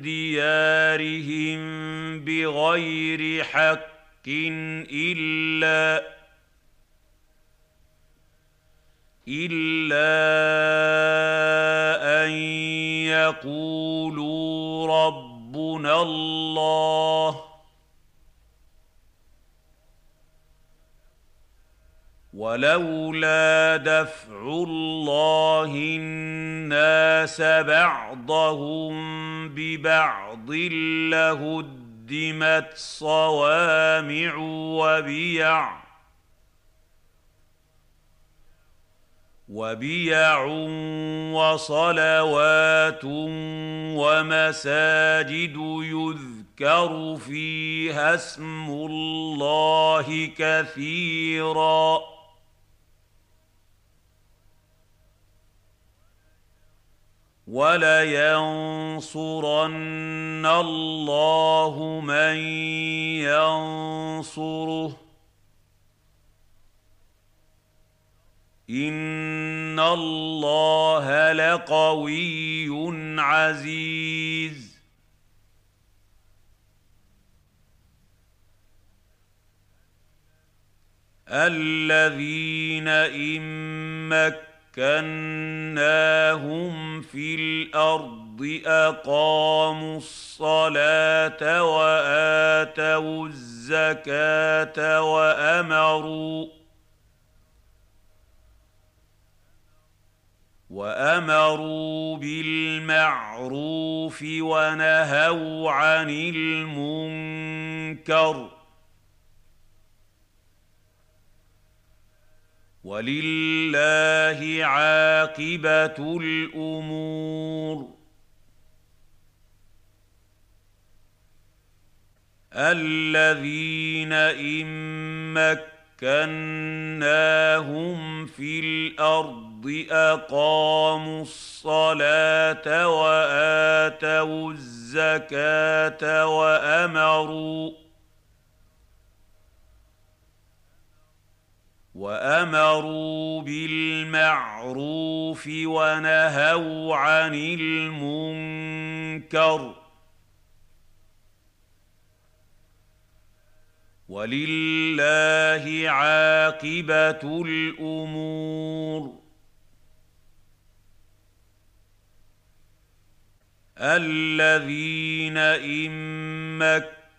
ديارهم بغير حق إلا إلا أن يقولوا ربنا الله ولولا دفع الله الناس بعضهم ببعض لهدمت صوامع وبيع وبيع وصلوات ومساجد يذكر فيها اسم الله كثيرا ولينصرن الله من ينصره. إن الله لقوي عزيز. الذين إن مكناهم في الأرض أقاموا الصلاة وآتوا الزكاة وأمروا وأمروا بالمعروف ونهوا عن المنكر ولله عاقبة الأمور. الذين إن مكناهم في الأرض أقاموا الصلاة وآتوا الزكاة وأمروا وأمروا بالمعروف ونهوا عن المنكر. ولله عاقبة الأمور. الذين إن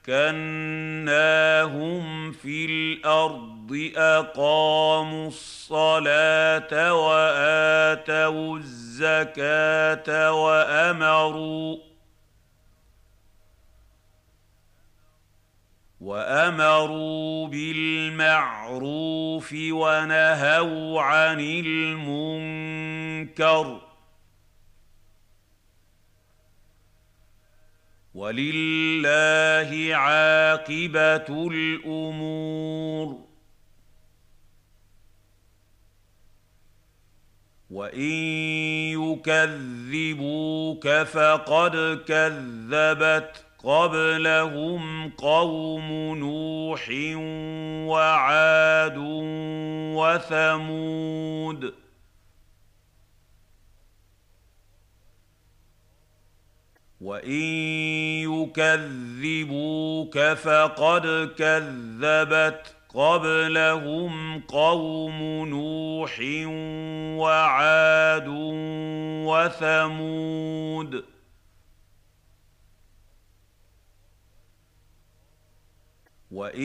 مكناهم في الأرض أقاموا الصلاة وآتوا الزكاة وأمروا وأمروا بالمعروف ونهوا عن المنكر ولله عاقبة الأمور وان يكذبوك فقد كذبت قبلهم قوم نوح وعاد وثمود وان يكذبوك فقد كذبت قبلهم قوم نوح وعاد وثمود. وان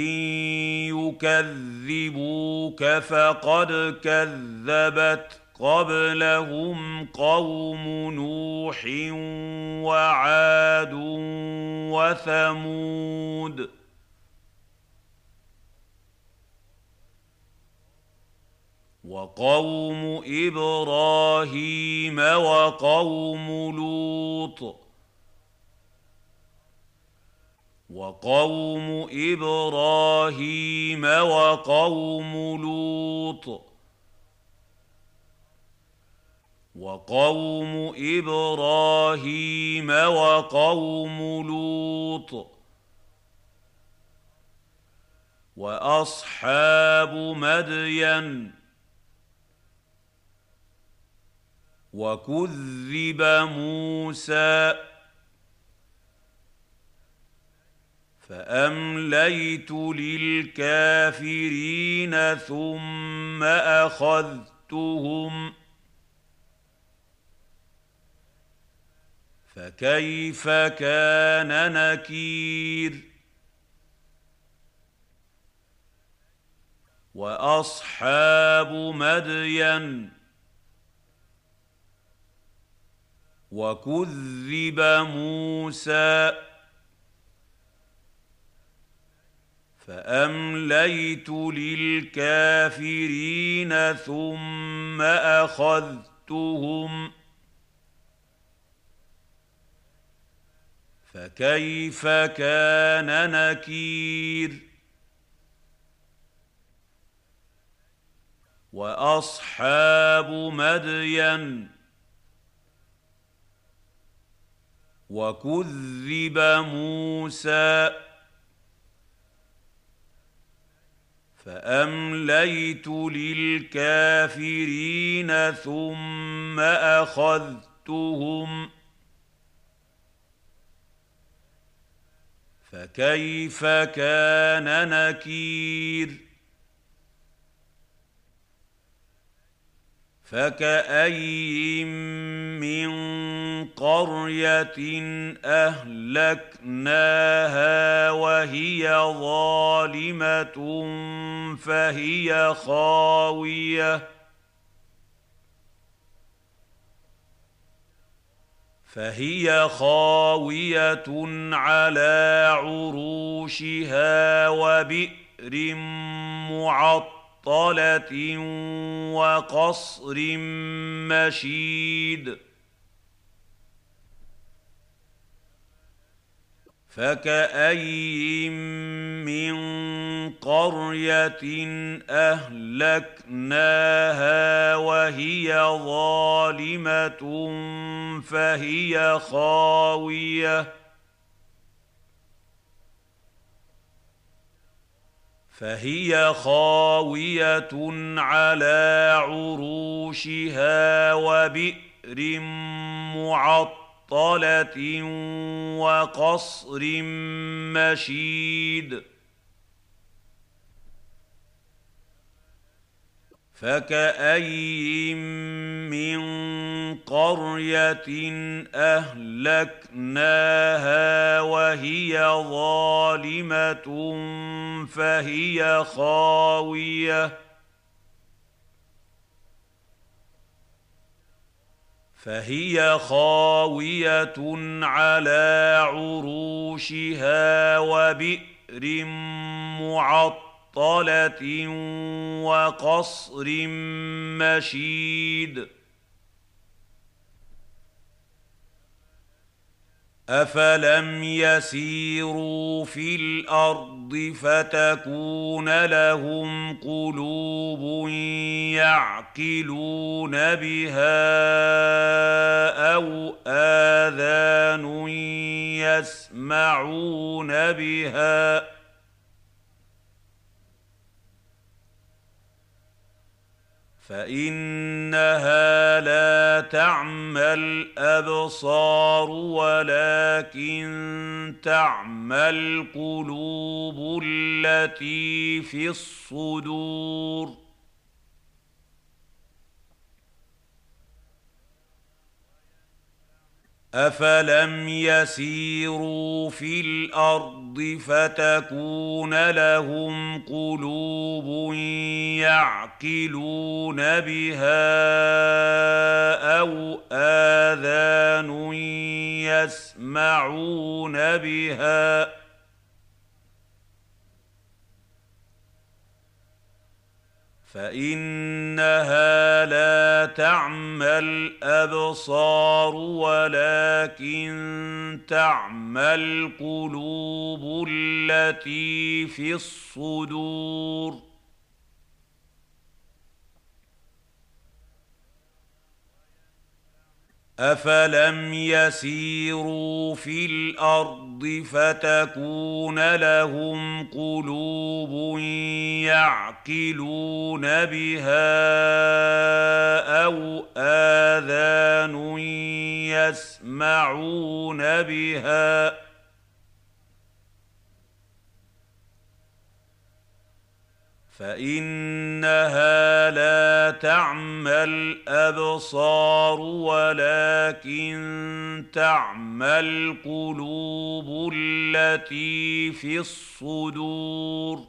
يكذبوك فقد كذبت قبلهم قوم نوح وعاد وثمود. وقوم إبراهيم وقوم لوط. وقوم إبراهيم وقوم لوط. وقوم إبراهيم وقوم لوط. وأصحاب مدين وكذب موسى فأمليت للكافرين ثم أخذتهم فكيف كان نكير وأصحاب مدين وكذب موسى فأمليت للكافرين ثم أخذتهم فكيف كان نكير وأصحاب مدين وكذب موسى فأمليت للكافرين ثم أخذتهم فكيف كان نكير فكاين من قريه اهلكناها وهي ظالمه فهي خاويه فهي خاويه على عروشها وبئر معطله وقصر مشيد فكاين من قريه اهلكناها وهي ظالمه فهي خاويه فهي خاوية على عروشها وبئر معطل معطلة وقصر مشيد. فكاين من قريه اهلكناها وهي ظالمه فهي خاويه فهي خاويه على عروشها وبئر معطله وقصر مشيد افلم يسيروا في الأرض فتكون لهم قلوب يعقلون بها أو اذان يسمعون بها فإنها لا تعمى الابصار ولكن تعمى القلوب التي في الصدور افلم يسيروا في الأرض فتكون لهم قلوب يعقلون بها أو اذان يسمعون بها فانها لا تعمى الابصار ولكن تعمى القلوب التي في الصدور افلم يسيروا في الأرض فتكون لهم قلوب يعقلون بها أو اذان يسمعون بها فإنها لا تعمى الابصار ولكن تعمى القلوب التي في الصدور.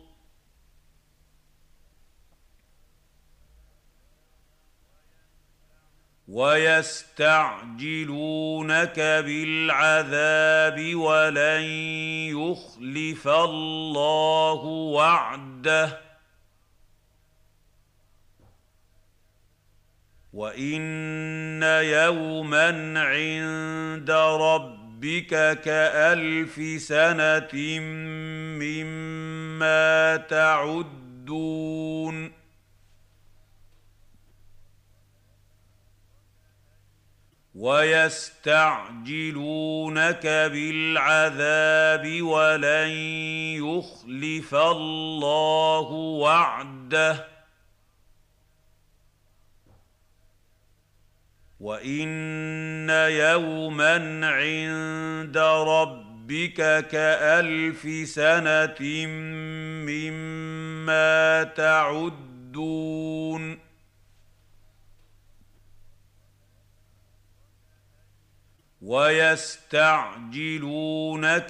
ويستعجلونك بالعذاب ولن يخلف الله وعده. وان يوما عند ربك كالف سنه مما تعدون ويستعجلونك بالعذاب ولن يخلف الله وعده وان يوما عند ربك كالف سنه مما تعدون ويستعجلونك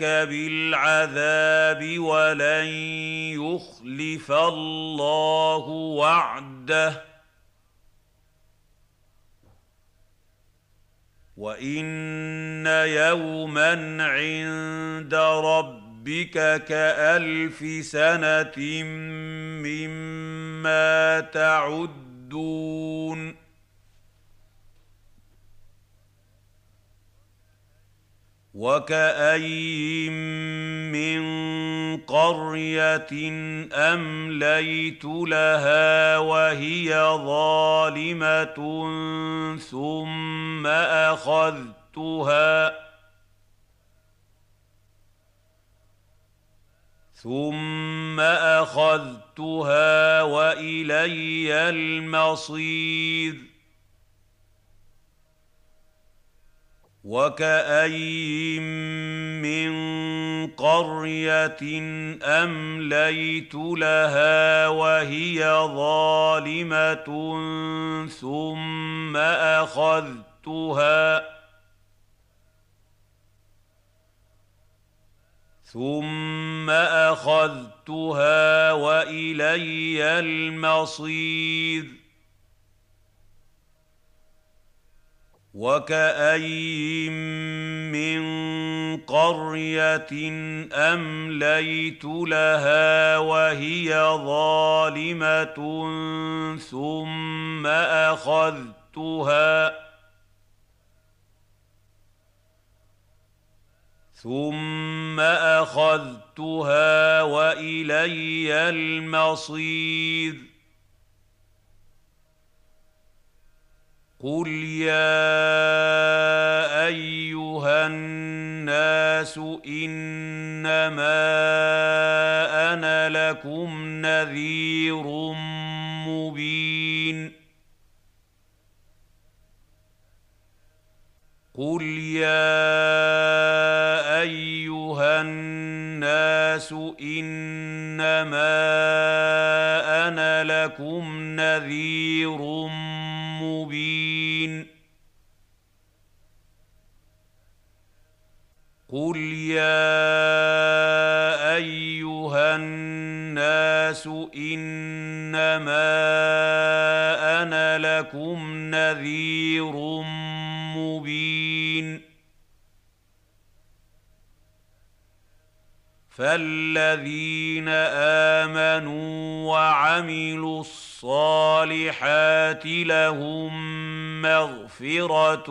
بالعذاب ولن يخلف الله وعده وان يوما عند ربك كالف سنه مما تعدون وكاين من قريه امليت لها وهي ظالمه ثم اخذتها ثم اخذتها والي المصير وكاين من قريه امليت لها وهي ظالمه ثم اخذتها ثم اخذتها والي المصير وكاين من قريه امليت لها وهي ظالمه ثم اخذتها ثم اخذتها والي المصير قل يا ايها الناس انما أنا لكم نذير مبين قل يا ايها الناس انما أنا لكم نذير مبين قل يا ايها الناس انما أنا لكم نذير مبين فالذين امنوا وعملوا الصالحات لهم مغفره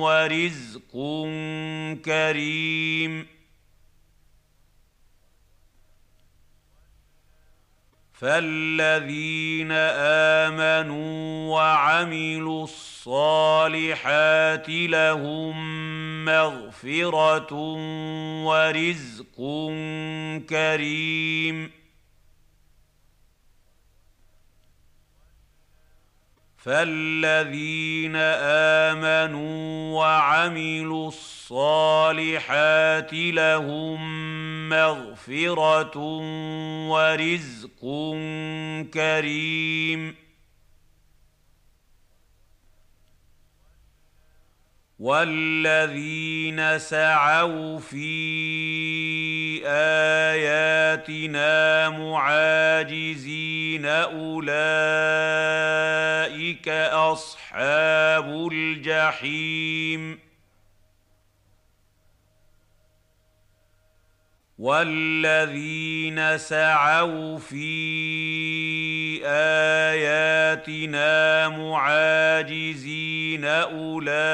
ورزق كريم فالذين امنوا وعملوا الصالحات لهم مغفره ورزق كريم فالذين امنوا وعملوا الصالحات لهم مغفره ورزق كريم والذين سعوا في اياتنا معاجزين اولئك اصحاب الجحيم والذين سعوا في اياتنا معاجزين اولئك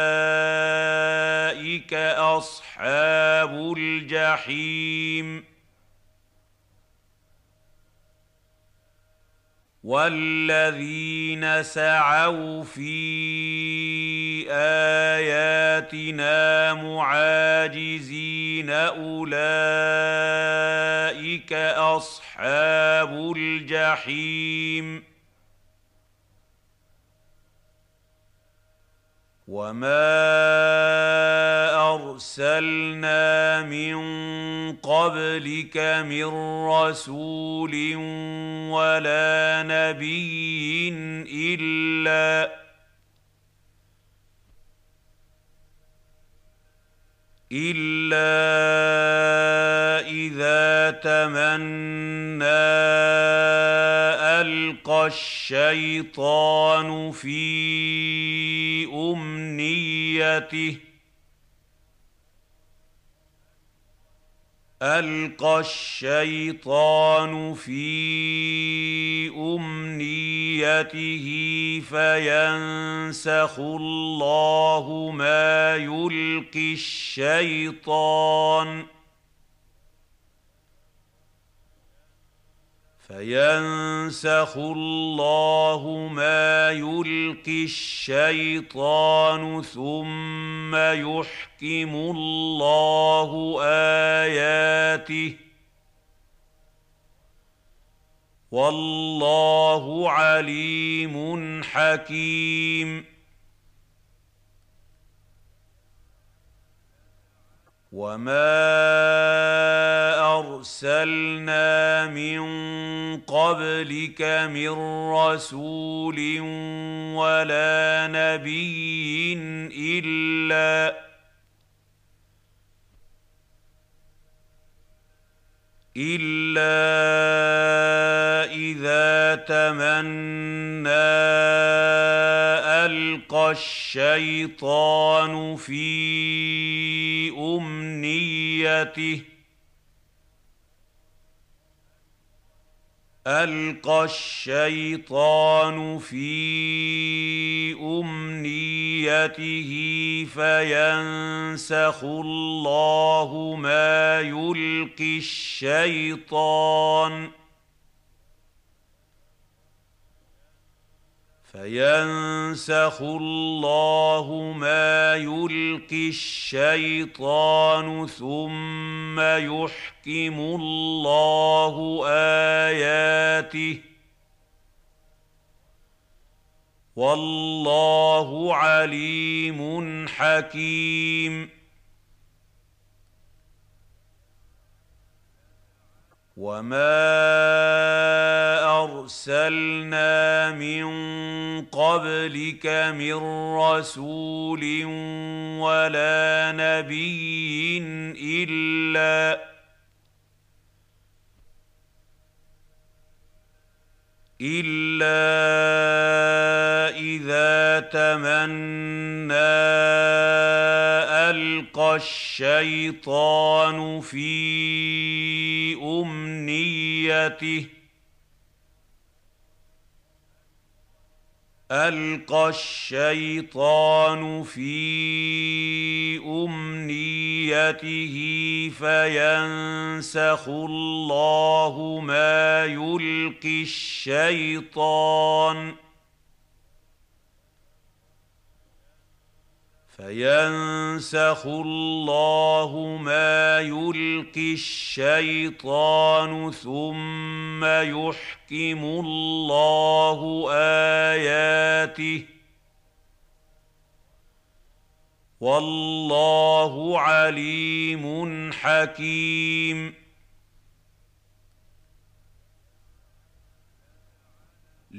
اصحاب الجحيم والذين سعوا في اياتنا معاجزين أولئك أصحاب الجحيم. وما ارسلنا من قبلك من رسول ولا نبي الا إلا إذا تمنى ألقى الشيطان في أمنيته ألقى الشيطان في أمنيته فينسخ الله ما يلقي الشيطان. فينسخ الله ما يلقي الشيطان ثم يحكم الله اياته والله عليم حكيم وما ارسلنا من قبلك من رسول ولا نبي الا إلا إذا تمنى ألقى الشيطان في أمنيته ألقى الشيطان في أمنيته فينسخ الله ما يلقي الشيطان. فينسخ الله ما يلقي الشيطان ثم يحكم الله آياته. والله عليم حكيم. وما ارسلنا من قبلك من رسول ولا نبي الا إلا إذا تمنى ألقى الشيطان في أمنيته ألقى الشيطان في أمنيته فينسخ الله ما يلقي الشيطان. فينسخ الله ما يلقي الشيطان ثم يحكم الله اياته والله عليم حكيم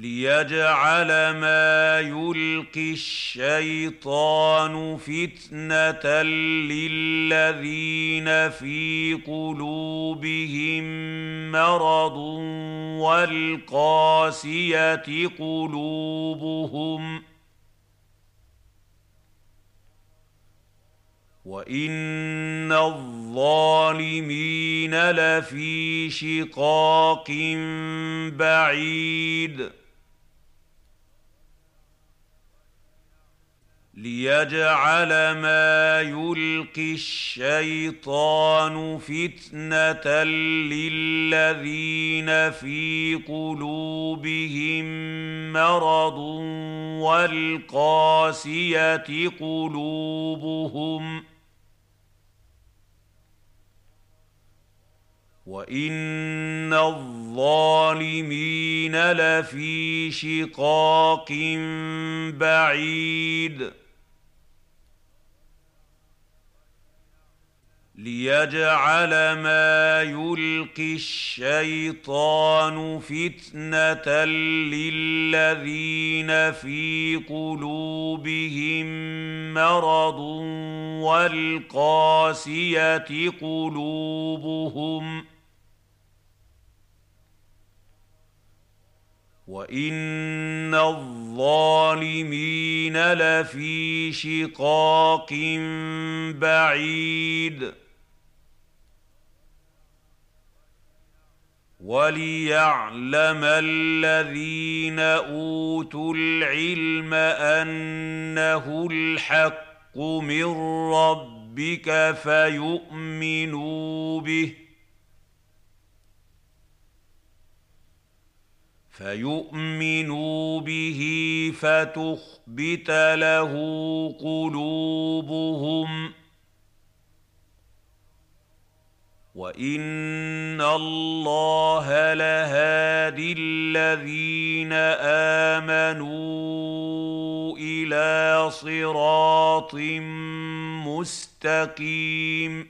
ليجعل ما يلقي الشيطان فتنة للذين في قلوبهم مرض والقاسية قلوبهم وإن الظالمين لفي شقاق بعيد ليجعل ما يلقي الشيطان فتنة للذين في قلوبهم مرض والقاسية قلوبهم وإن الظالمين لفي شقاق بعيد ليجعل ما يلقي الشيطان فتنه للذين في قلوبهم مرض والقاسيه قلوبهم وان الظالمين لفي شقاق بعيد وليعلم الذين أوتوا العلم أنه الحق من ربك فيؤمنوا به فيؤمنوا به فتخبت له قلوبهم وان الله لهادي الذين امنوا إلى صراط مستقيم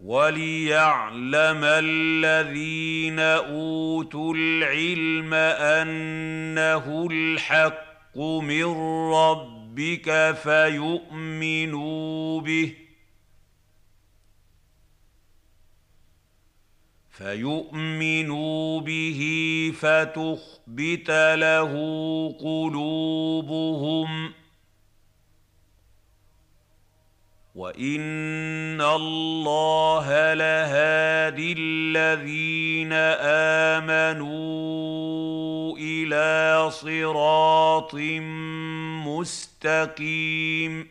وليعلم الذين اوتوا العلم انه الحق من ربك فيؤمنوا به فيؤمنوا به فتخبت له قلوبهم ۖ وان الله لهادي الذين امنوا إلى صراط مستقيم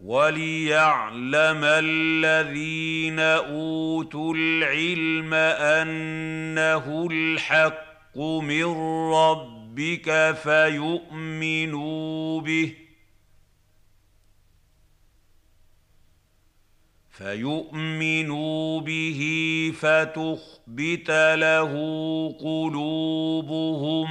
وليعلم الذين اوتوا العلم انه الحق من ربهم ربك فيؤمنوا به فيؤمنوا به فتخبت له قلوبهم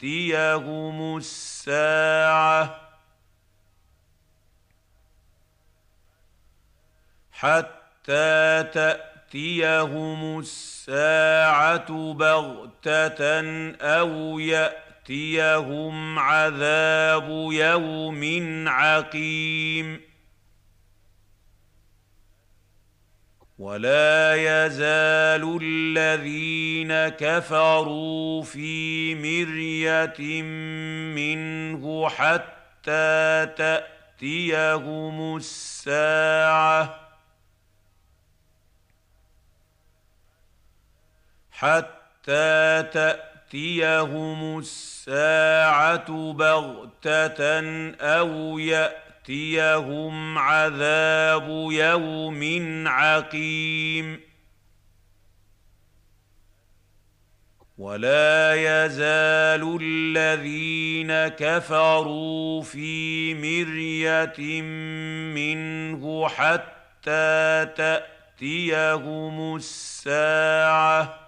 تاتيهم الساعة حتى تأتيهم الساعة بغتة أو يأتيهم عذاب يوم عقيم ولا يزال الذين كفروا في مرية منه حتى تأتيهم الساعة حتى تأتيهم الساعة بغتة أو يأتيهم عذاب يوم عقيم. ولا يزال الذين كفروا في مرية منه حتى تأتيهم الساعة.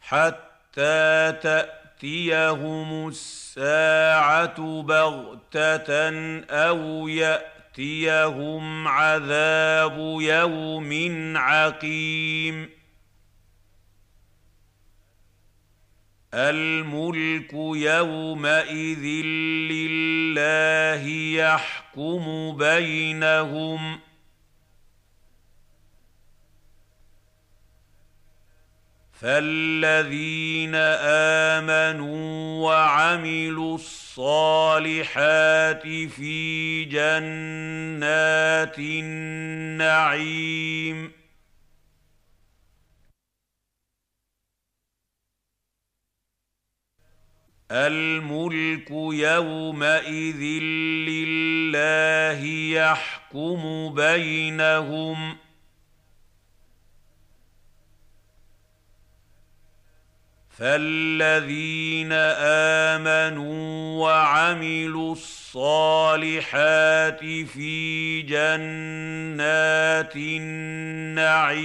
حتى تأتيهم الساعة بغتة أو يأتيهم عذاب يوم عقيم. الملك يومئذ لله يحكم بينهم فالذين امنوا وعملوا الصالحات في جنات النعيم الملك يومئذ لله يحكم بينهم فالذين امنوا وعملوا الصالحات في جنات النعيم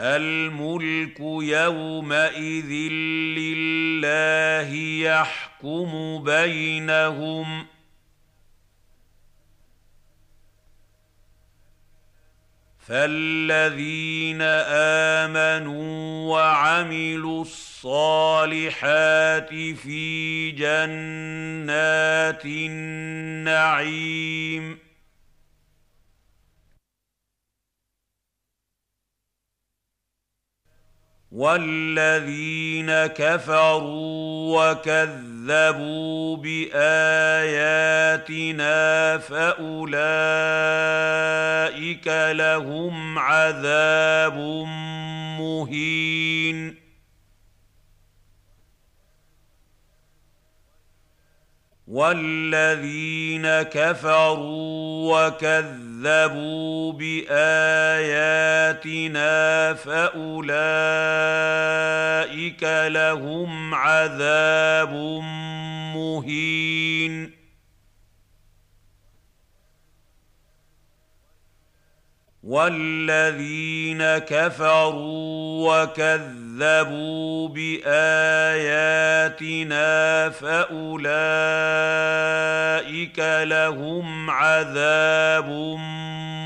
الملك يومئذ لله يحكم بينهم فالذين امنوا وعملوا الصالحات في جنات النعيم والذين كفروا وكذبوا باياتنا فاولئك لهم عذاب مهين والذين كفروا وكذبوا باياتنا فاولئك لهم عذاب مهين والذين كفروا وكذبوا باياتنا فاولئك لهم عذاب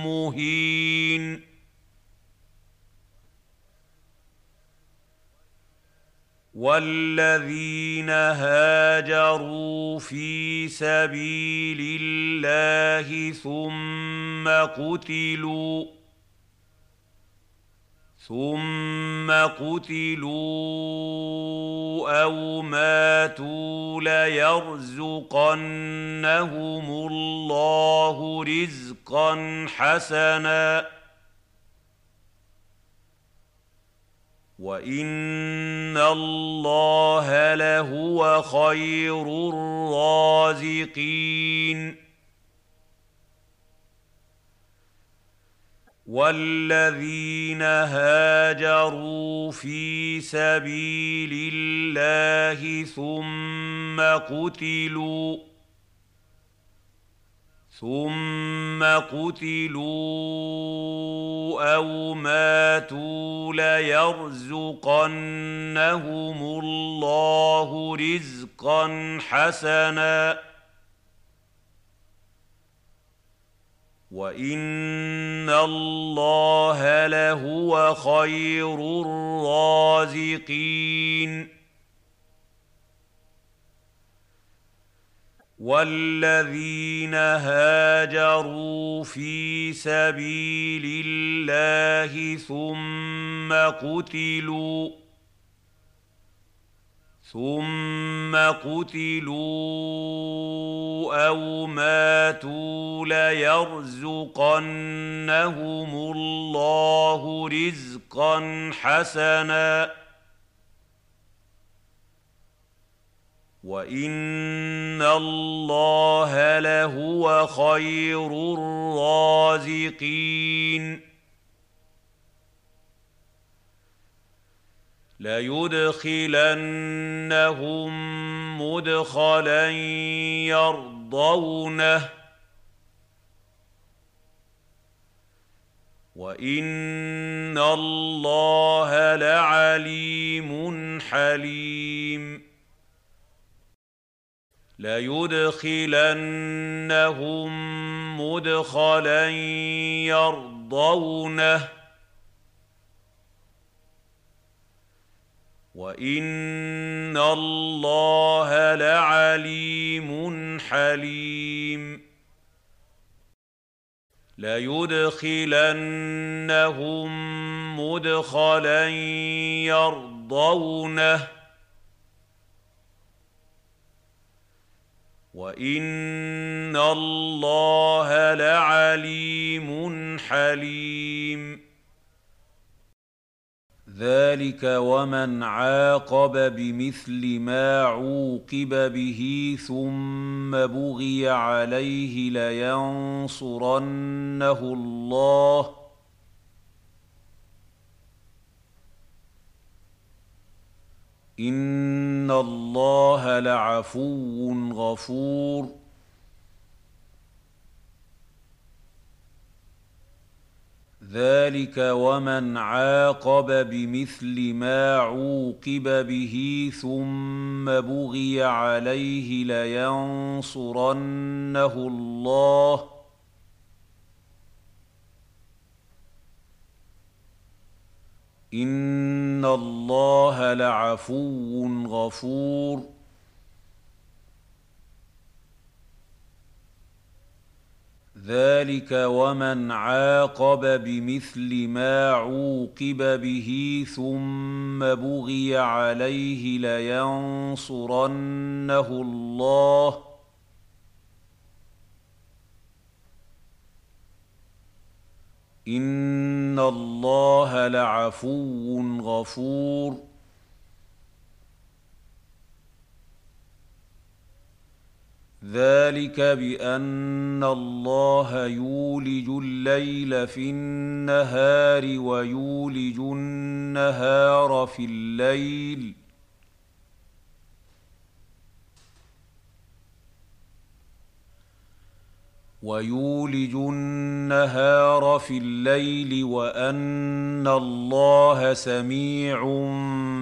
مهين والذين هاجروا في سبيل الله ثم قتلوا ثم قتلوا أو ماتوا ليرزقنهم الله رزقا حسنا وان الله لهو خير الرازقين والذين هاجروا في سبيل الله ثم قتلوا ثم قتلوا أو ماتوا ليرزقنهم الله رزقا حسنا. وإن الله لهو خير الرازقين. والذين هاجروا في سبيل الله ثم قتلوا ثم قتلوا أو ماتوا ليرزقنهم الله رزقا حسنا وان الله لهو خير الرازقين ليدخلنهم مدخلا يرضونه وان الله لعليم حليم ليدخلنهم مدخلا يرضونه. وان الله لعليم حليم. ليدخلنهم مدخلا يرضونه. وان الله لعليم حليم ذلك ومن عاقب بمثل ما عوقب به ثم بغي عليه لينصرنه الله ان الله لعفو غفور. ذلك ومن عاقب بمثل ما عوقب به ثم بغي عليه لينصرنه الله ان الله لعفو غفور. ذلك ومن عاقب بمثل ما عوقب به ثم بغي عليه لينصرنه الله ان الله لعفو غفور. ذلك بان الله يولج الليل في النهار ويولج النهار في الليل. ويولج النهار في الليل وأن الله سميع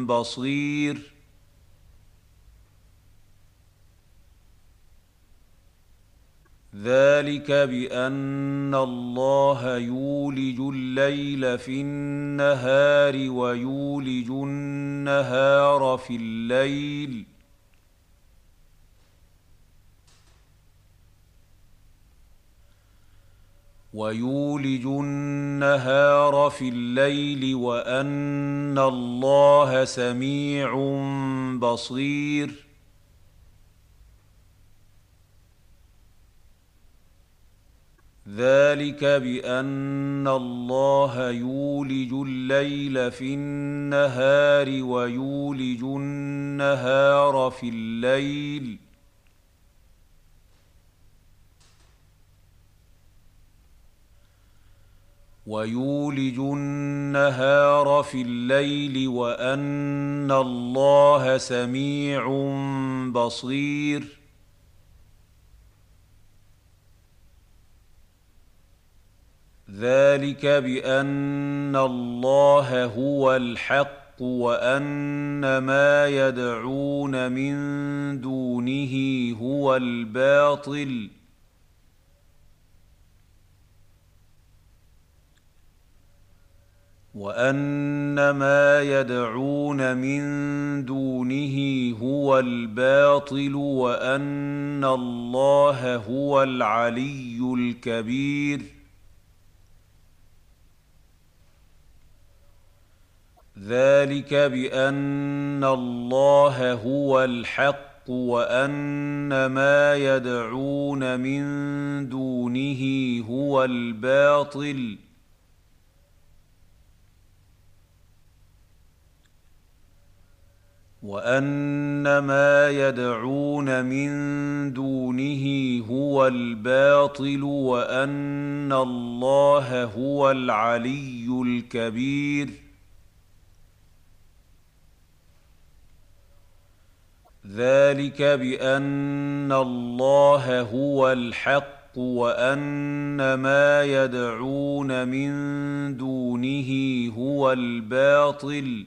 بصير. ذلك بأن الله يولج الليل في النهار ويولج النهار في الليل. ويولج النهار في الليل وأن الله سميع بصير. ذلك بأن الله يولج الليل في النهار ويولج النهار في الليل ويولج النهار في الليل وأن الله سميع بصير. ذلك بأن الله هو الحق وأن ما يدعون من دونه هو الباطل. وأن ما يدعون من دونه هو الباطل وأن الله هو العلي الكبير. ذلك بأن الله هو الحق وأن ما يدعون من دونه هو الباطل. وأن ما يدعون من دونه هو الباطل وأن الله هو العلي الكبير. ذلك بأن الله هو الحق وأن ما يدعون من دونه هو الباطل.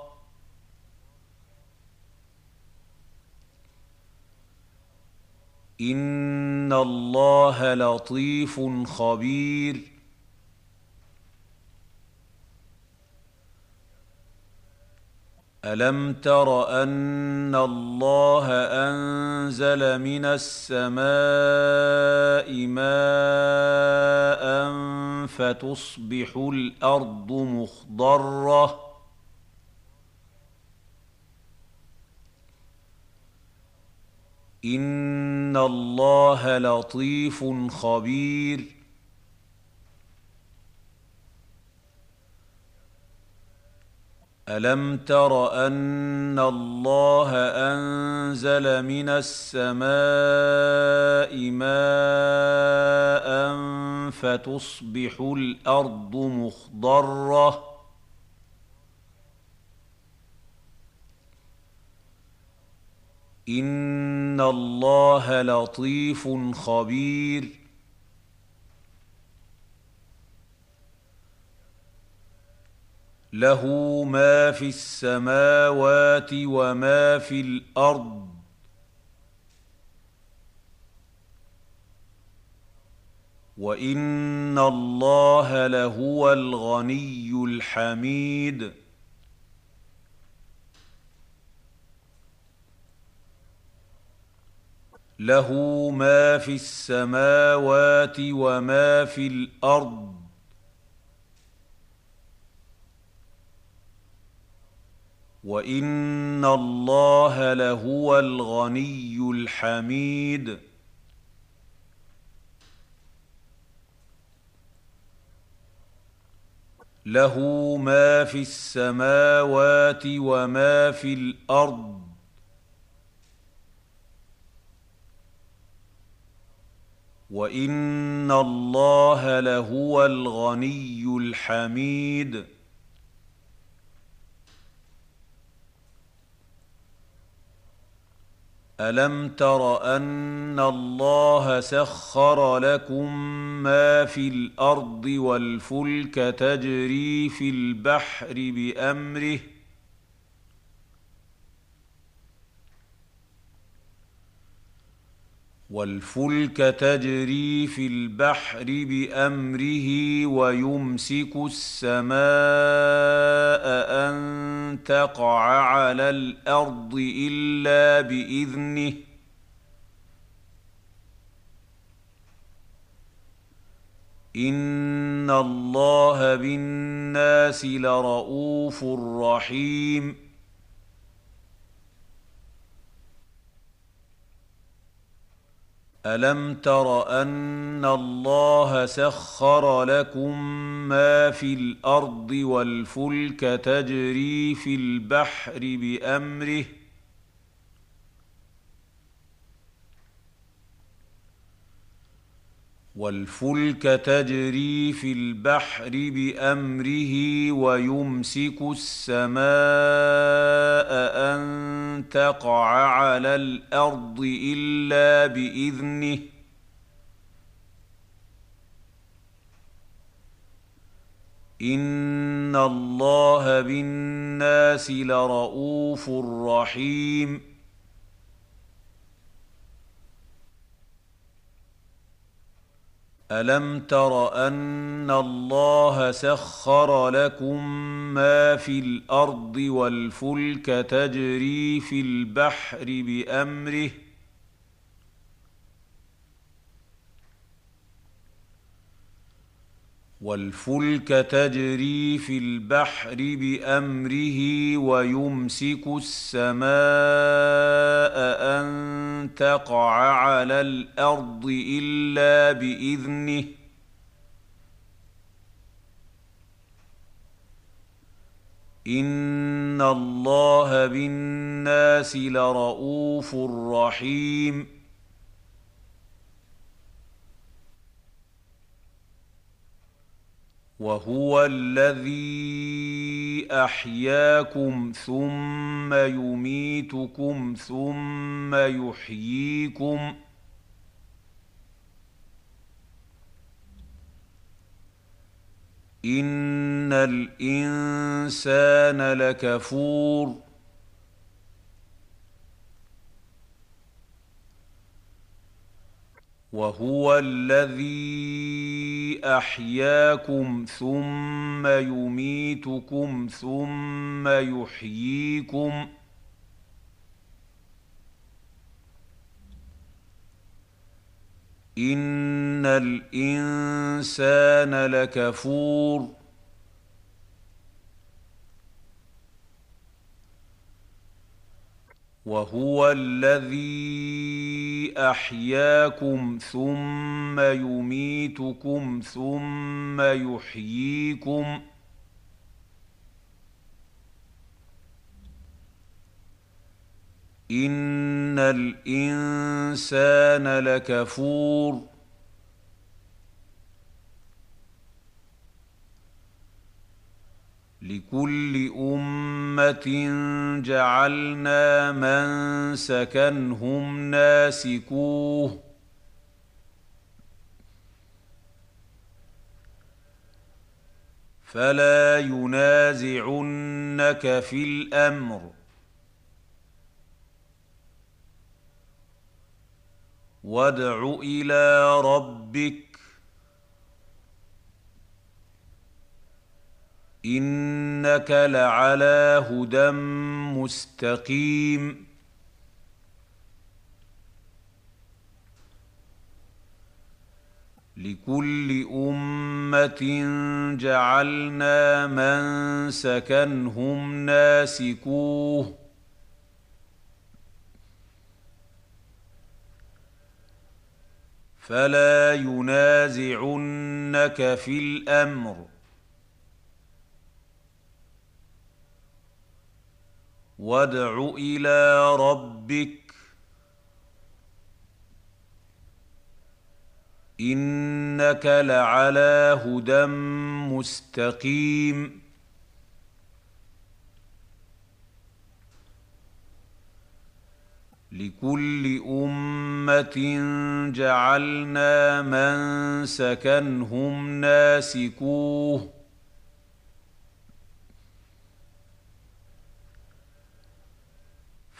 ان الله لطيف خبير. الم تر ان الله انزل من السماء ماء فتصبح الأرض مخضره ان الله لطيف خبير. الم تر ان الله انزل من السماء ماء فتصبح الأرض مخضره ان الله لطيف خبير. له ما في السماوات وما في الأرض. وان الله لهو الغني الحميد. له ما في السماوات وما في الأرض. وإن الله لهو الغني الحميد. له ما في السماوات وما في الأرض. وان الله لهو الغني الحميد الم تر ان الله سخر لكم ما في الأرض والفلك تجري في البحر بامره والفلك تجري في البحر بأمره ويمسك السماء أن تقع على الأرض إلا بإذنه. إن الله بالناس لرءوف رحيم. ألم تر أن الله سخر لكم ما في الأرض والفلك تجري في البحر بأمره والفلك تجري في البحر بأمره ويمسك السماء أن تقع على الأرض إلا بإذنه. إن الله بالناس لرءوف رحيم. الم تر ان الله سخر لكم ما في الأرض والفلك تجري في البحر بامره والفلك تجري في البحر بأمره ويمسك السماء أن تقع على الأرض إلا بإذنه. إن الله بالناس لرءوف رحيم. وهو الذي أحياكم ثم يميتكم ثم يحييكم إن الإنسان لكفور وهو الذي أحياكم ثم يميتكم ثم يحييكم إن الإنسان لكفور وهو الذي أحياكم ثم يميتكم ثم يحييكم إن الإنسان لكفور لكل أمة جعلنا من سكنهم ناسكوه. فلا ينازعنك في الأمر. وادع إلى ربك إنك لعلى هدى مستقيم. لكل أمة جعلنا من سكنهم ناسكوه. فلا ينازعنك في الأمر. وادع إلى ربك. إنك لعلى هدى مستقيم. لكل أمة جعلنا من سكنهم ناسكوه.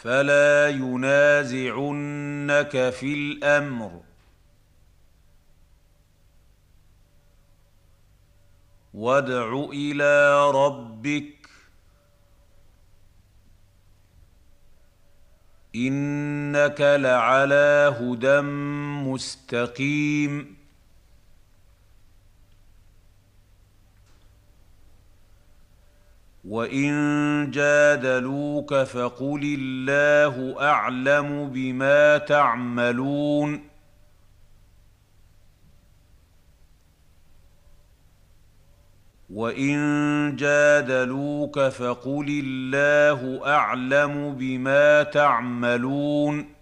فلا ينازعنك في الأمر. وادع إلى ربك. إنك لعلى هدى مستقيم. وان جادلوك فقل الله اعلم بما تعملون وان جادلوك فقل الله اعلم بما تعملون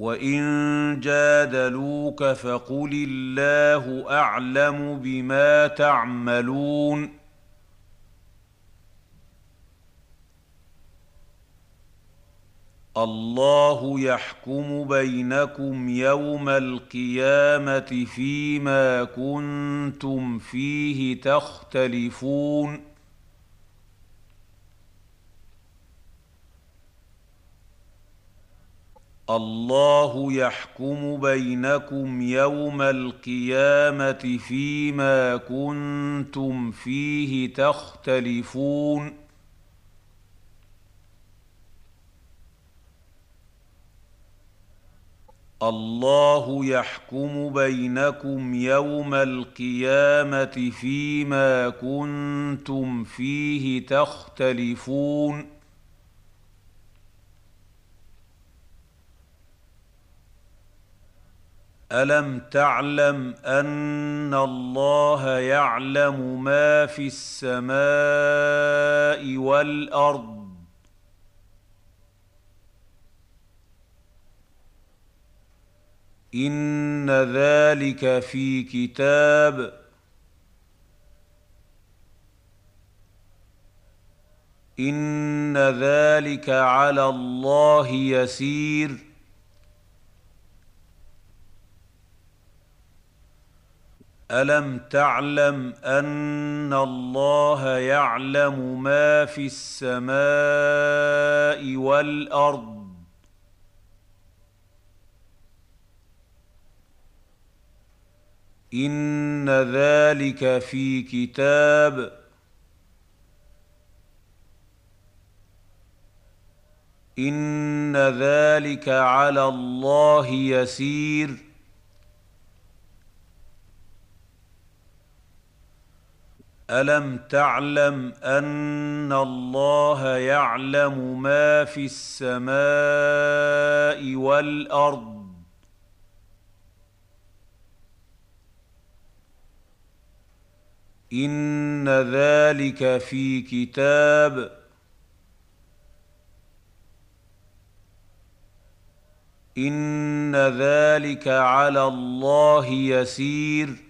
وان جادلوك فقل الله اعلم بما تعملون الله يحكم بينكم يوم القيامه فيما كنتم فيه تختلفون الله يحكم بينكم يوم القيامة فيما كنتم فيه تختلفون. الله يحكم بينكم يوم القيامة فيما كنتم فيه تختلفون. ألم تعلم أن الله يعلم ما في السماء والأرض؟ إن ذلك في كتاب. إن ذلك على الله يسير. ألم تعلم أن الله يعلم ما في السماء والأرض؟ إن ذلك في كتاب. إن ذلك على الله يسير. ألم تعلم أن الله يعلم ما في السماء والأرض؟ إن ذلك في كتاب. إن ذلك على الله يسير.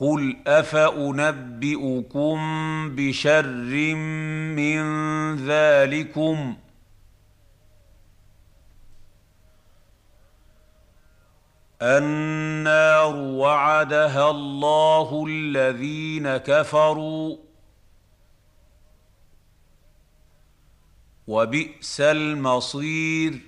قل افانبئكم بشر من ذلكم؟ النار وعدها الله الذين كفروا وبئس المصير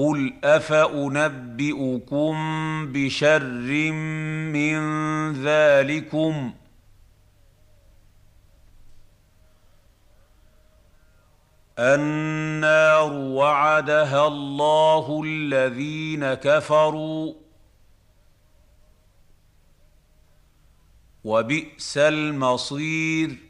قل افانبئكم بشر من ذلكم؟ النار وعدها الله الذين كفروا وبئس المصير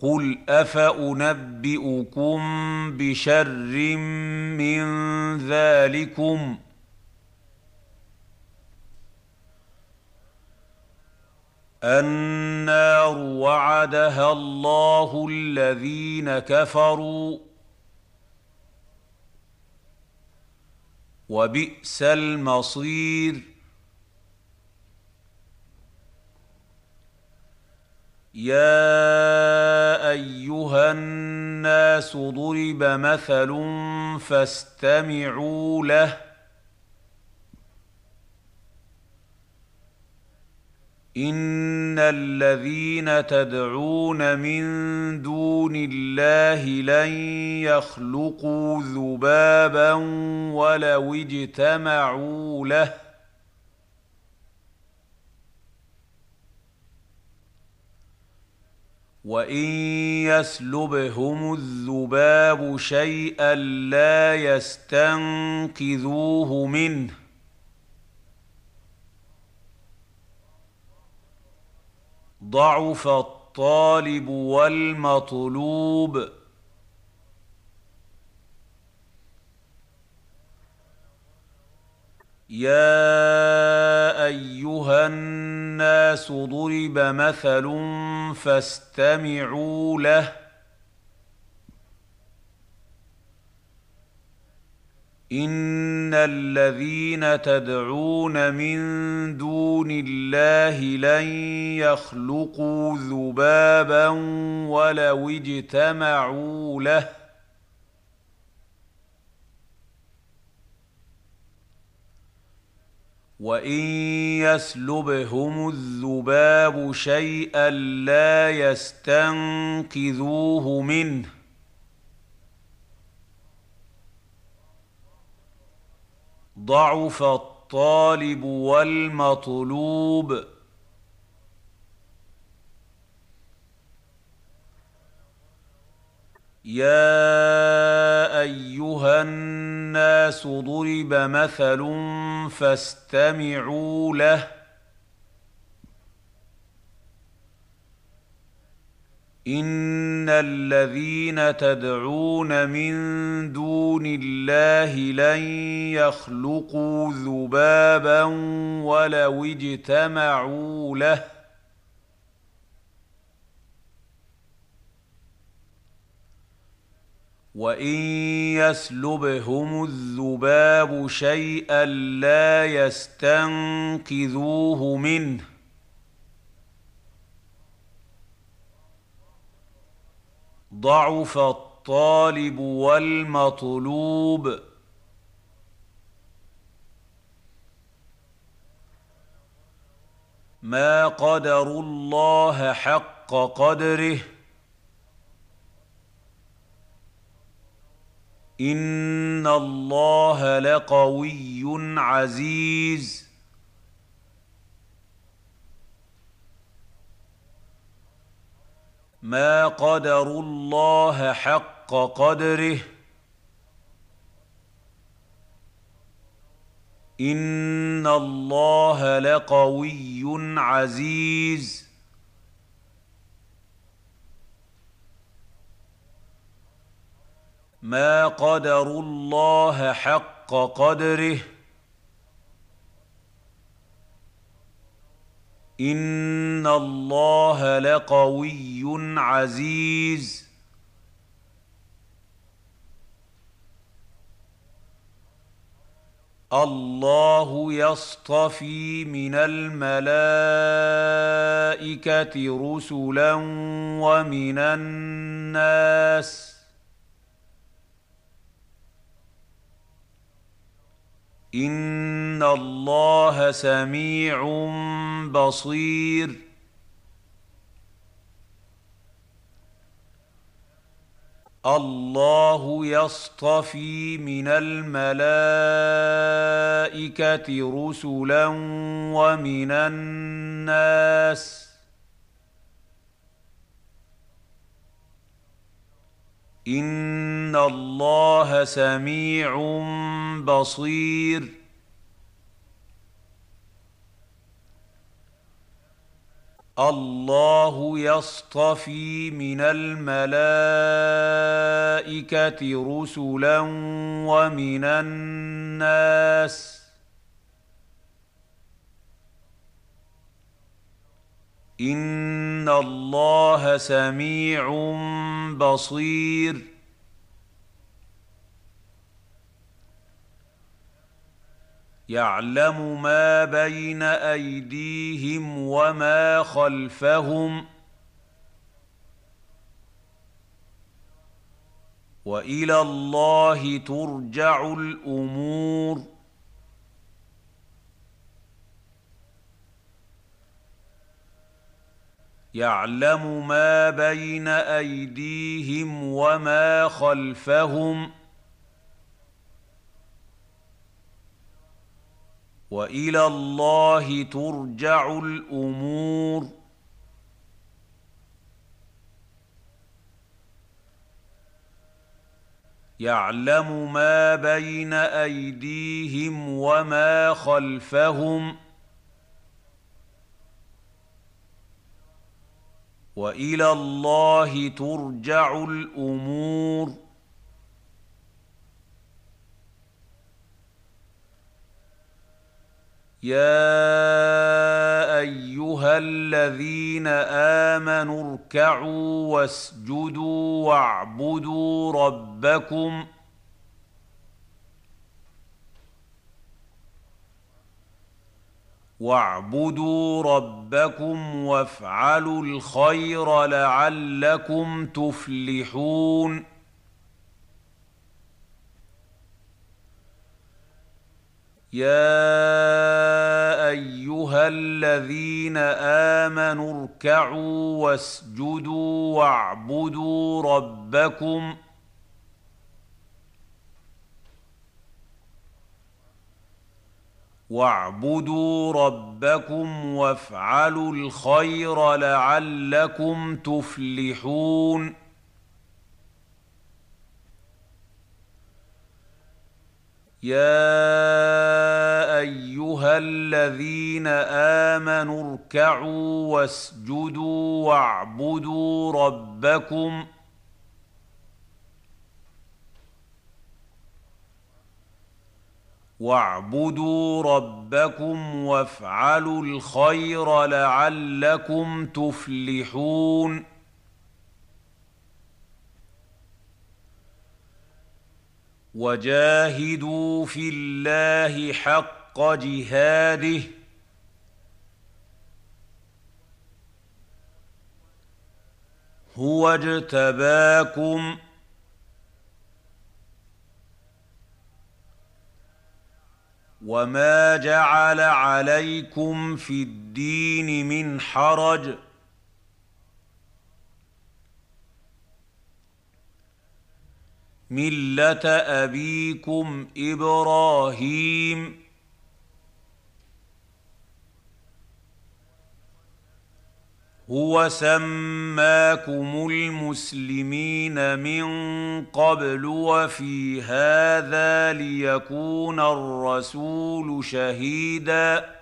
قل افانبئكم بشر من ذلكم؟ النار وعدها الله الذين كفروا وبئس المصير يا ايها الناس ضرب مثل فاستمعوا له ان الذين تدعون من دون الله لن يخلقوا ذبابا ولو اجتمعوا له وان يسلبهم الذباب شيئا لا يستنقذوه منه ضعف الطالب والمطلوب يا ايها الناس ضرب مثل فاستمعوا له. إن الذين تدعون من دون الله لن يخلقوا ذبابا ولو اجتمعوا له. وان يسلبهم الذباب شيئا لا يستنقذوه منه ضعف الطالب والمطلوب يا ايها الناس الناس ضرب مثل فاستمعوا له. إن الذين تدعون من دون الله لن يخلقوا ذبابا ولو اجتمعوا له. وان يسلبهم الذباب شيئا لا يستنقذوه منه ضعف الطالب والمطلوب ما قدروا الله حق قدره ان الله لقوي عزيز. ما قدروا الله حق قدره. ان الله لقوي عزيز. ما قدروا الله حق قدره ان الله لقوي عزيز الله يصطفي من الملائكه رسلا ومن الناس ان الله سميع بصير. الله يصطفي من الملائكه رسلا ومن الناس ان الله سميع بصير. الله يصطفي من الملائكه رسلا ومن الناس ان الله سميع بصير يعلم ما بين ايديهم وما خلفهم والى الله ترجع الأمور يعلم ما بين أيديهم وما خلفهم وإلى الله ترجع الأمور. يعلم ما بين أيديهم وما خلفهم وإلى الله ترجع الأمور. يا أيها الذين آمنوا اركعوا واسجدوا واعبدوا ربكم واعبدوا ربكم وافعلوا الخير لعلكم تفلحون. يا أيها الذين آمنوا اركعوا واسجدوا واعبدوا ربكم واعبدوا ربكم وافعلوا الخير لعلكم تفلحون. يا أيها الذين آمنوا اركعوا واسجدوا واعبدوا ربكم واعبدوا ربكم وافعلوا الخير لعلكم تفلحون. وجاهدوا في الله حق جهاده. هو اجتباكم وما جعل عليكم في الدين من حرج مله ابيكم إبراهيم هو سماكم المسلمين من قبل وفي هذا ليكون الرسول شهيدا.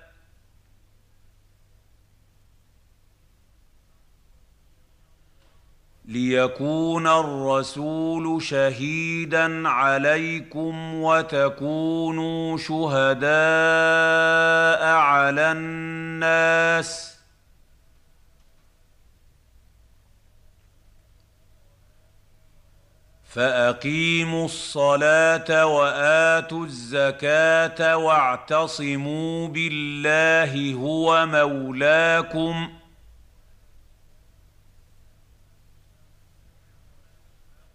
ليكون الرسول شهيدا عليكم وتكونوا شهداء على الناس. فأقيموا الصلاة وآتوا الزكاة واعتصموا بالله هو مولاكم.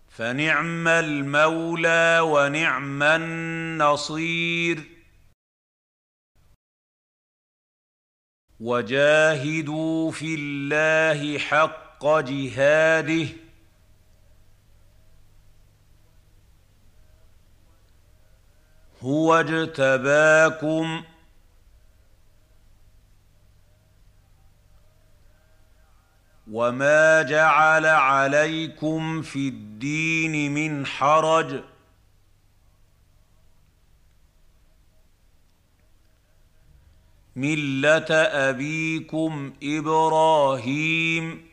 فنعم المولى ونعم النصير. وجاهدوا في الله حق جهاده. هو اجتباكم. وما جعل عليكم في الدين من حرج. ملة أبيكم إبراهيم.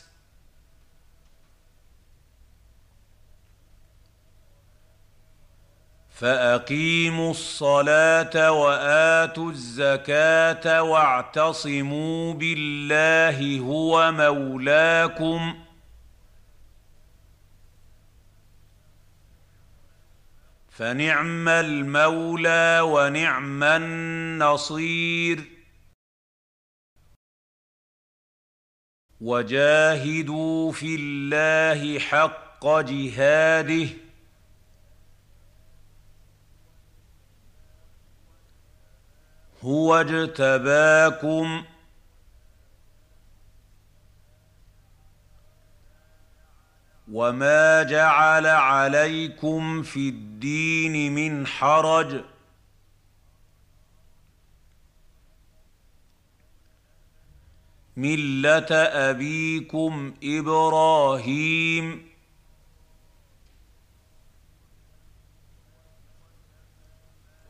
فأقيموا الصلاة وآتوا الزكاة واعتصموا بالله هو مولاكم فنعم المولى ونعم النصير وجاهدوا في الله حق جهاده هو اجتباكم. وما جعل عليكم في الدين من حرج. ملة أبيكم إبراهيم.